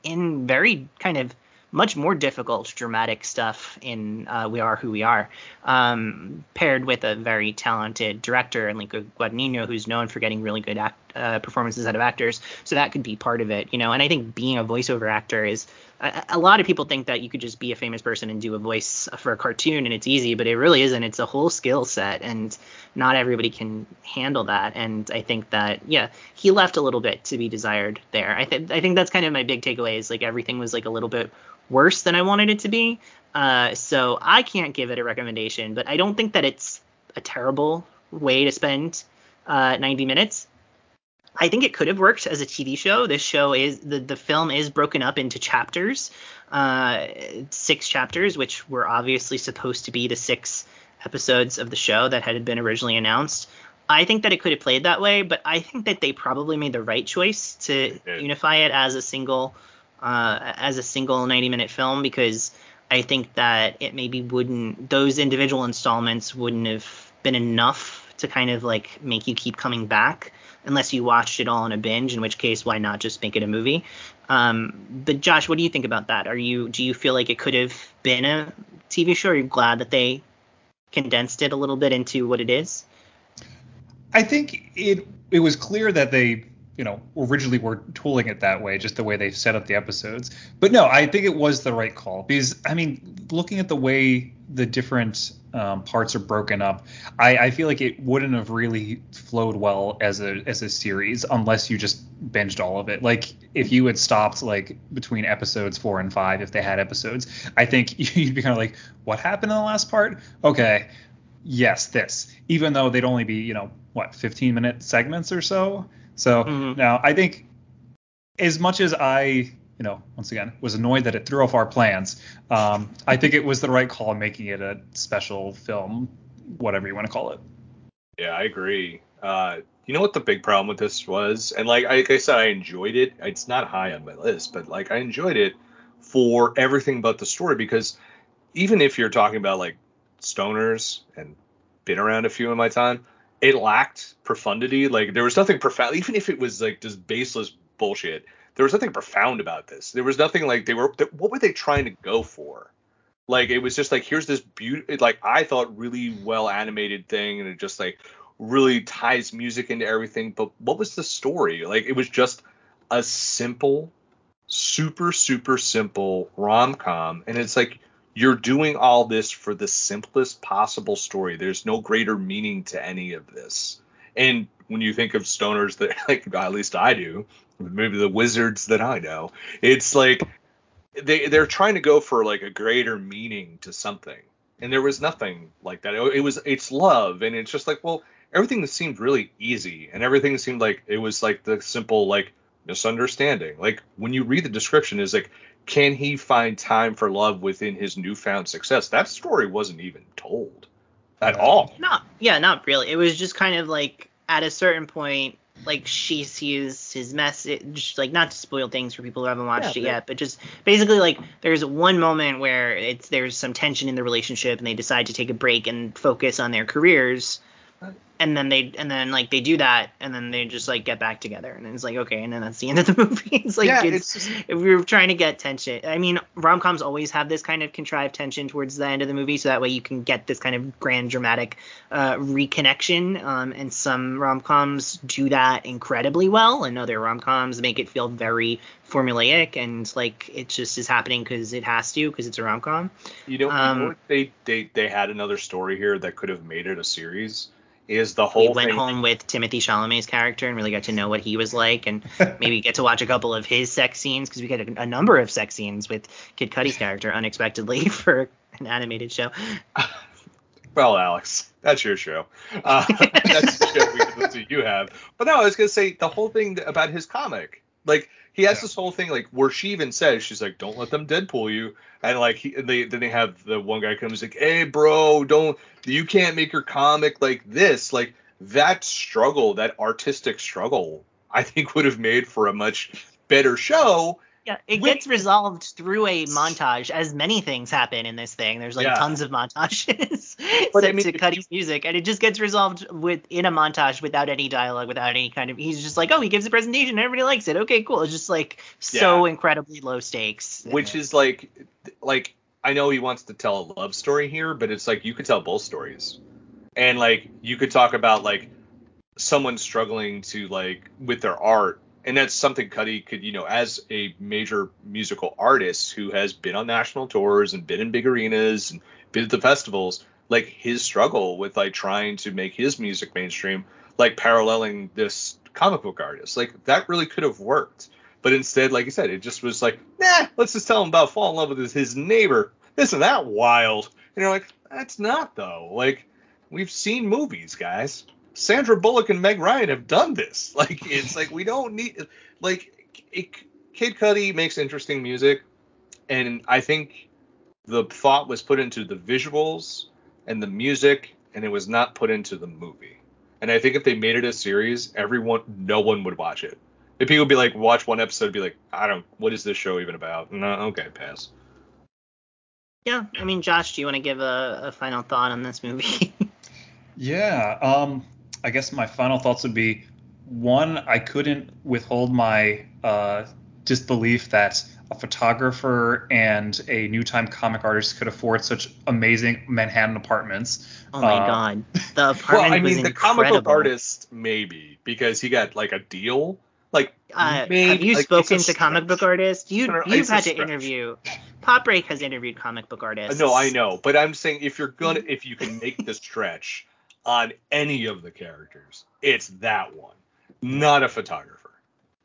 in very kind of much more difficult dramatic stuff in uh, We Are Who We Are, um, paired with a very talented director, and Enrico Guadagnino, who's known for getting really good act, uh, performances out of actors. So that could be part of it, you know. And I think being a voiceover actor is a, lot of people think that you could just be a famous person and do a voice for a cartoon and it's easy, but it really isn't. It's a whole skill set, and not everybody can handle that. And I think that yeah, he left a little bit to be desired there. I think I think that's kind of my big takeaway is like everything was like a little bit worse than I wanted it to be. Uh, so I can't give it a recommendation, but I don't think that it's a terrible way to spend uh, 90 minutes. I think it could have worked as a TV show. This show is the the film is broken up into chapters, uh, six chapters, which were obviously supposed to be the six episodes of the show that had been originally announced. I think that it could have played that way, but I think that they probably made the right choice to unify it as a single uh, as a single 90 minute film because I think that it maybe wouldn't those individual installments wouldn't have been enough to kind of like make you keep coming back unless you watched it all in a binge in which case why not just make it a movie? Um, but Josh what do you think about that? Are you do you feel like it could have been a TV show? Are you glad that they condensed it a little bit into what it is? I think it it was clear that they you know originally were tooling it that way, just the way they set up the episodes. But no, I think it was the right call because I mean, looking at the way the different um, parts are broken up, I, I feel like it wouldn't have really flowed well as a as a series unless you just binged all of it. Like if you had stopped like between episodes four and five, if they had episodes, I think you'd be kind of like, what happened in the last part? Okay, yes, this, even though they'd only be, you know, what, 15 minute segments or so. So Mhm. now I think as much as I, you know, once again, was annoyed that it threw off our plans, um, I think it was the right call making it a special film, whatever you want to call it. Yeah, I agree. Uh, you know what the big problem with this was? And like, like I said, I enjoyed it. It's not high on my list, but like I enjoyed it for everything but the story because even if you're talking about like stoners and been around a few in my time, it lacked profundity. Like there was nothing profound, even if it was like just baseless bullshit. There was nothing profound about this. There was nothing like they were. What were they trying to go for? Like it was just like here's this beauty, like I thought really well animated thing, and it just like really ties music into everything. But what was the story? Like it was just a simple, super super simple rom com, and it's like you're doing all this for the simplest possible story. There's no greater meaning to any of this. And when you think of stoners that like at least I do, maybe the wizards that I know, it's like they they're trying to go for like a greater meaning to something. And there was nothing like that. It, it was it's love and it's just like, well, everything seemed really easy and everything seemed like it was like the simple like misunderstanding. Like when you read the description is like can he find time for love within his newfound success? That story wasn't even told at all. Not, yeah, not really. It was just kind of like at a certain point, like she sees his message, like not to spoil things for people who haven't watched yeah, it yet, but just basically like there's one moment where it's there's some tension in the relationship and they decide to take a break and focus on their careers and then they and then like they do that and then they just like get back together and it's like okay and then that's the end of the movie. It's like yeah, it's, it's if we are trying to get tension i mean rom-coms always have this kind of contrived tension towards the end of the movie so that way you can get this kind of grand dramatic uh, reconnection um, and some rom-coms do that incredibly well and other rom-coms make it feel very formulaic and like it just is happening because it has to because it's a rom-com. You know, um, you know they they they had another story here that could have made it a series is the whole. We went thing. home with Timothée Chalamet's character and really got to know what he was like, and maybe get to watch a couple of his sex scenes because we get a, a, number of sex scenes with Kid Cudi's character unexpectedly for an animated show. Well, Alex, that's your show. Uh, that's the show we can see you have. But no, I was gonna say the whole thing about his comic. Like he has yeah. this whole thing like where she even says she's like, "Don't let them Deadpool you," and like he, they then they have the one guy comes like, "Hey, bro, don't you can't make your comic like this." Like that struggle, that artistic struggle, I think would have made for a much better show yeah, it gets resolved through a montage, as many things happen in this thing. There's like yeah. tons of montages but set I mean, to Cudi's you, music, and it just gets resolved with in a montage without any dialogue, without any kind of. He's just like, oh, he gives a presentation, everybody likes it. Okay, cool. It's just like so yeah. incredibly low stakes. Which is like, like I know he wants to tell a love story here, but it's like you could tell both stories, and like you could talk about like someone struggling to like with their art and that's something Cudi could, you know, as a major musical artist who has been on national tours and been in big arenas and been at the festivals, like his struggle with like trying to make his music mainstream, like paralleling this comic book artist, like that really could have worked. But instead, like I said, it just was like, nah, let's just tell him about fall in love with his, his neighbor. Isn't that wild? And you're like, that's not though. Like we've seen movies, guys. Sandra Bullock and Meg Ryan have done this. Like it's like we don't need like it, Kid Cudi makes interesting music, and I think the thought was put into the visuals and the music, and it was not put into the movie. And I think if they made it a series, everyone, no one would watch it. If people would be like, watch one episode, be like, I don't, what is this show even about? No, okay, pass. Yeah, I mean, Josh, do you want to give a, a final thought on this movie? yeah, um, I guess my final thoughts would be one, I couldn't withhold my uh, disbelief that a photographer and a new time comic artist could afford such amazing Manhattan apartments. Oh my uh, god, the apartment well, I mean, the comic book artist maybe because he got like a deal. Like, uh, maybe, have you like, spoken to comic book artists? You you've had to stretch. interview. Pop Break has interviewed comic book artists. No, I know, but I'm saying if you're gonna if you can make the stretch on any of the characters. It's that one, not a photographer.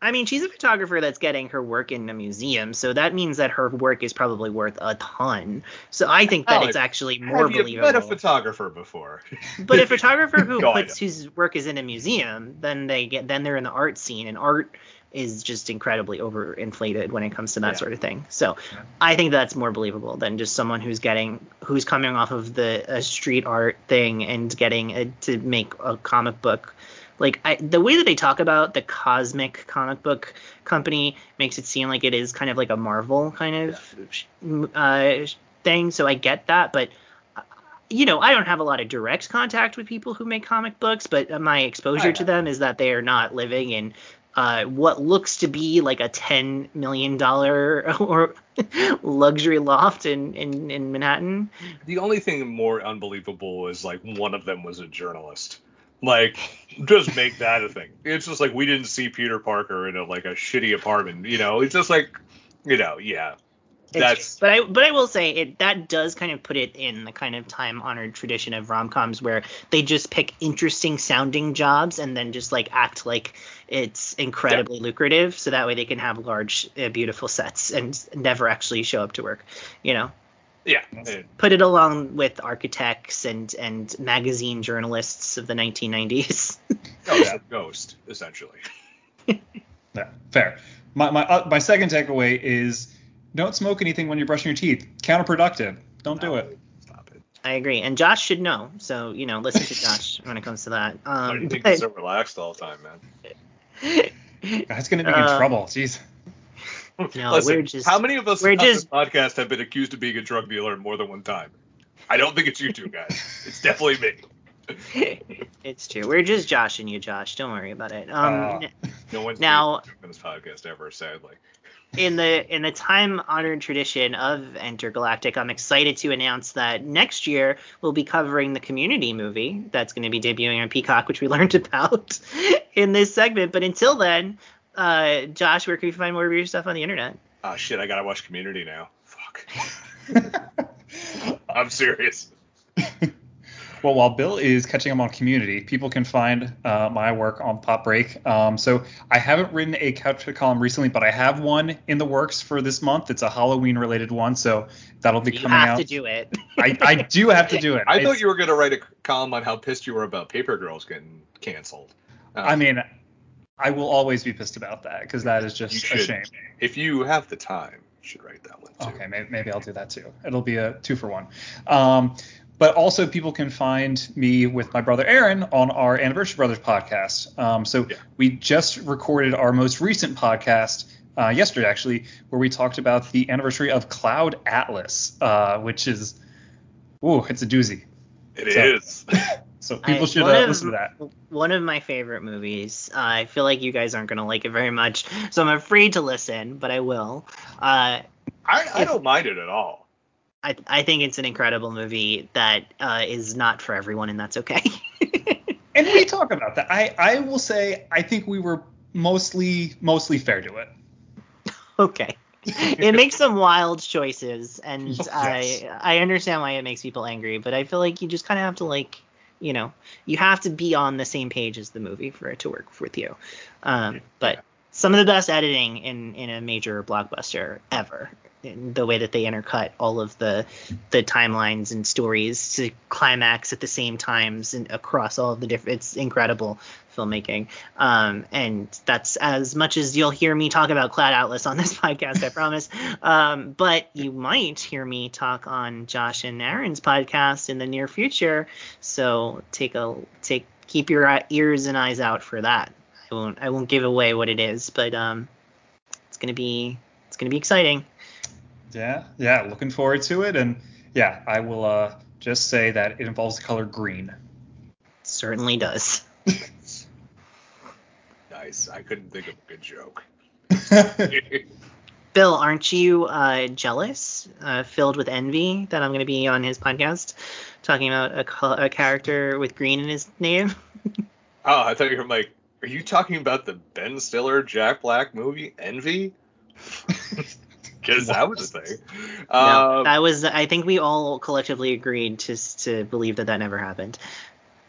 I mean, she's a photographer that's getting her work in a museum, so that means that her work is probably worth a ton. So I think that it's actually more have believable. Have met a photographer before? but a photographer who puts whose work is in a museum, then they get then they're in the art scene, and art is just incredibly overinflated when it comes to that yeah. sort of thing. So yeah. I think that's more believable than just someone who's getting who's coming off of the street art thing and getting a, to make a comic book like I, the way that they talk about the cosmic comic book company makes it seem like it is kind of like a Marvel kind of uh, thing. So I get that, but uh, you know, I don't have a lot of direct contact with people who make comic books, but my exposure to them is that they are not living in uh, what looks to be like a ten million dollar or luxury loft in, in in Manhattan. The only thing more unbelievable is like one of them was a journalist. Like, just make that a thing. It's just like we didn't see Peter Parker in a like a shitty apartment. You know, it's just like, you know, yeah. That's but I but I will say it that does kind of put it in the kind of time honored tradition of rom coms where they just pick interesting sounding jobs and then just like act like it's incredibly yeah. lucrative so that way they can have large uh, beautiful sets and never actually show up to work you know yeah put it along with architects and and magazine journalists of the 1990s oh yeah ghost essentially yeah fair my my uh, my second takeaway is don't smoke anything when you're brushing your teeth. Counterproductive. Don't do it. It. I agree, and Josh should know. So you know, listen to Josh when it comes to that. Um, Why do you think he's so relaxed all the time, man? That's gonna be uh, in trouble. Jeez. No, Listen, we're just. How many of us on just, this podcast have been accused of being a drug dealer more than one time? I don't think it's you two guys. it's definitely me. it's true. We're just joshing you, Josh. Don't worry about it. Um, uh, no one's now on this podcast ever, sadly in the in the time honored tradition of Entergalactic, I'm excited to announce that next year we'll be covering the Community movie that's going to be debuting on Peacock, which we learned about in this segment. But until then, uh, Josh, where can we find more of your stuff on the internet? Oh shit, I gotta watch Community now. Fuck. I'm serious. Well, while Bill is catching up on Community, people can find uh, my work on Pop Break. Um, so I haven't written a couch column recently, but I have one in the works for this month. It's a Halloween related one, so that'll be you coming out. You have to do it. I, I do have to do it. I it's, thought you were going to write a column on how pissed you were about Paper Girls getting canceled. Uh, I mean, I will always be pissed about that because that is just should, a shame. If you have the time, you should write that one too. Okay, maybe, maybe I'll do that too. It'll be a two for one. Um, but also people can find me with my brother Aaron on our Anniversary Brothers podcast. Um, so yeah. we just recorded our most recent podcast uh, yesterday, actually, where we talked about the anniversary of Cloud Atlas, uh, which is, ooh, it's a doozy. It so, is. so people I, should uh, listen to that. One of my favorite movies. Uh, I feel like you guys aren't going to like it very much, so I'm afraid to listen, but I will. Uh, I, I don't mind it at all. I, I think it's an incredible movie that uh, is not for everyone, and that's okay. and we talk about that. I, I will say I think we were mostly mostly fair to it. Okay. it makes some wild choices, and yes. I I understand why it makes people angry, but I feel like you just kind of have to like you know you have to be on the same page as the movie for it to work with you. Um, but some of the best editing in in a major blockbuster ever the way that they intercut all of the the timelines and stories to climax at the same times and across all of the different it's incredible filmmaking. Um, and that's as much as you'll hear me talk about cloud atlas on this podcast i promise. Um, but you might hear me talk on josh and aaron's podcast in the near future. So take a take keep your ears and eyes out for that. I won't i won't give away what it is but um it's gonna be it's gonna be exciting yeah, yeah, looking forward to it. And yeah, I will uh, just say that it involves the color green. Certainly does. nice. I couldn't think of a good joke. Bill, aren't you uh, jealous, uh, filled with envy that I'm going to be on his podcast talking about a, a character with green in his name? oh, I thought you were like, are you talking about the Ben Stiller Jack Black movie Envy? Because that was a thing. No, um, that was. I think we all collectively agreed to to believe that that never happened.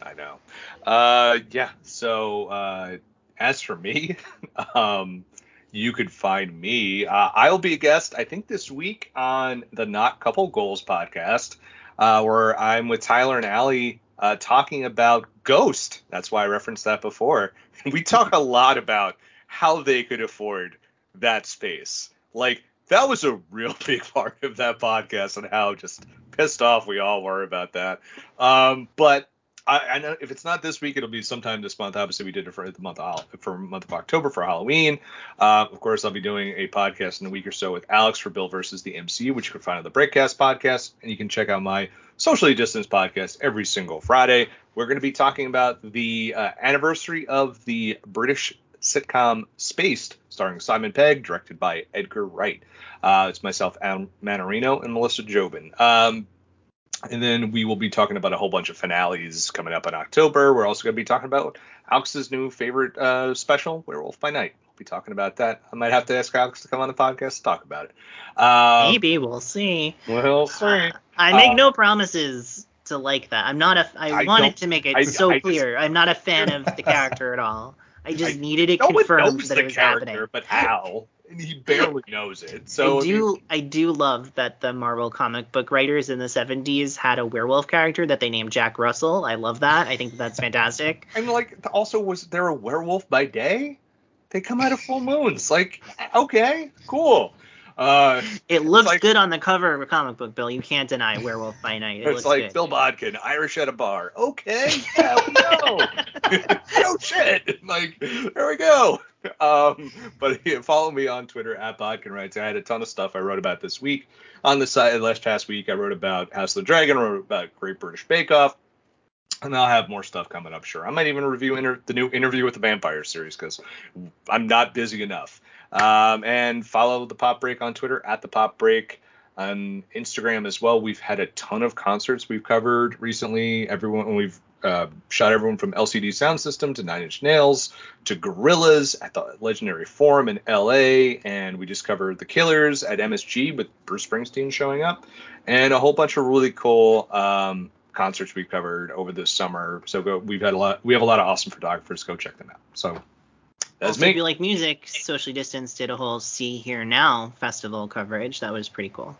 I know. Uh, yeah. So uh, as for me, um, you could find me. Uh, I'll be a guest. I think this week on the Not Couple Goals podcast, uh, where I'm with Tyler and Allie uh, talking about Ghost. That's why I referenced that before. We talk a lot about how they could afford that space. Like that was a real big part of that podcast and how just pissed off we all were about that. Um, but I, I, know if it's not this week, it'll be sometime this month. Obviously, we did it for the month of for month of October for Halloween. Uh, of course, I'll be doing a podcast in a week or so with Alex for Bill versus the MCU, which you can find on the Breakcast podcast, and you can check out my socially distanced podcast every single Friday. We're going to be talking about the uh, anniversary of the British sitcom Spaced, starring Simon Pegg, directed by Edgar Wright. Uh, it's myself, Adam Manarino, and Melissa Jobin. Um, and then we will be talking about a whole bunch of finales coming up in October. We're also going to be talking about Alex's new favorite uh, special, Werewolf by Night. We'll be talking about that. I might have to ask Alex to come on the podcast to talk about it. Um, Maybe we'll see. We'll see. Uh, I make uh, no promises to like that. I'm not a. I, I wanted to make it I, so I clear. I'm not a fan of the character at all. I just needed it confirmed that it was happening. But how? and he barely knows it. So I do I do love that the Marvel comic book writers in the 70s had a werewolf character that they named Jack Russell. I love that. I think that's fantastic. and like also was there a werewolf by day? They come out of full moons. Like okay, cool. Uh, it looks like, good on the cover of a comic book, Bill. You can't deny Werewolf by Night. It it's like good. Bill Bodkin, Irish at a bar. Okay, yeah, no, no shit. Like there we go. Um, but yeah, follow me on Twitter at Bodkin Writes. I had a ton of stuff I wrote about this week on the site. Last past week, I wrote about House of the Dragon, I wrote about Great British Bake Off, and I'll have more stuff coming up. Sure, I might even review inter- the new Interview with the Vampire series because I'm not busy enough. Um, and follow the Pop Break on Twitter at the Pop Break on Instagram as well. We've had a ton of concerts we've covered recently. Everyone we've uh, shot everyone from LCD Soundsystem to Nine Inch Nails to Gorillaz at the Legendary Forum in LA, and we just covered the Killers at MSG with Bruce Springsteen showing up, and a whole bunch of really cool um, concerts we've covered over this summer. So go, we've had a lot. We have a lot of awesome photographers. Go check them out. So that's also, me. If you like music, Socially Distance did a whole Sea Hear Now festival coverage. That was pretty cool.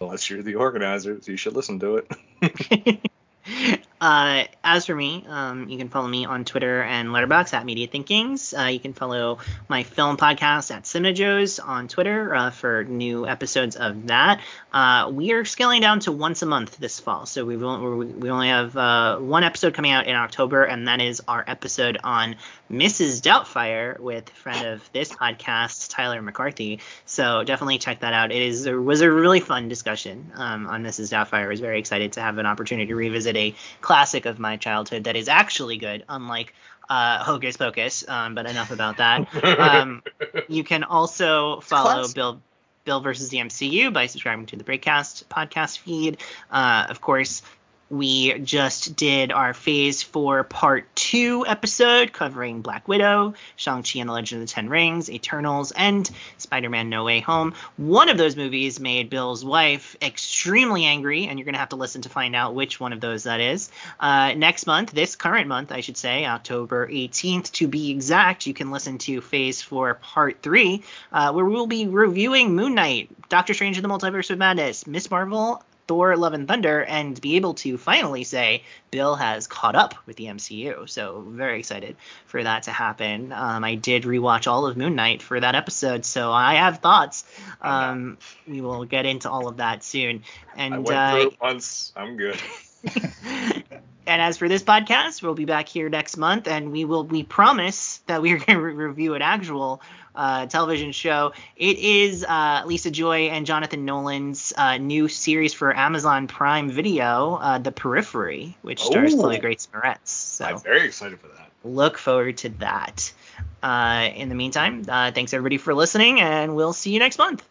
Unless you're the organizer, you should listen to it. Uh, as for me, um, you can follow me on Twitter and Letterboxd at Media Thinkings. Uh, you can follow my film podcast at Cinema Joe's on Twitter uh, for new episodes of that. Uh, we are scaling down to once a month this fall, so we we only have uh, one episode coming out in October, and that is our episode on Mrs. Doubtfire with friend of this podcast, Tyler McCarthy. So definitely check that out. It is it was a really fun discussion um, on Mrs. Doubtfire. I was very excited to have an opportunity to revisit a classic of my childhood that is actually good, unlike uh, Hocus Pocus. Um, but enough about that. Um, you can also follow Bill Bill versus the MCU by subscribing to the Breakcast podcast feed. Uh, of course, we just did our phase four part two episode covering Black Widow, Shang-Chi and the Legend of the Ten Rings, Eternals, and Spider-Man No Way Home. One of those movies made Bill's wife extremely angry, and you're going to have to listen to find out which one of those that is. Uh, next month, this current month, I should say, October 18th to be exact, you can listen to phase four part three, uh, where we'll be reviewing Moon Knight, Doctor Strange in the Multiverse of Madness, Ms. Marvel, Thor: Love and Thunder and be able to finally say Bill has caught up with the MCU. So very excited for that to happen. Um, I did rewatch all of Moon Knight for that episode, so I have thoughts. Um, we will get into all of that soon. And I went uh, through it once. I'm good. and as for this podcast, we'll be back here next month, and we will we promise that we are going to re- review an actual uh, television show. It is uh, Lisa Joy and Jonathan Nolan's uh, new series for Amazon Prime Video, uh, The Periphery, which stars Ooh. Chloe Grace Moretz. So I'm very excited for that. Look forward to that. Uh, in the meantime, uh, thanks everybody for listening, and we'll see you next month.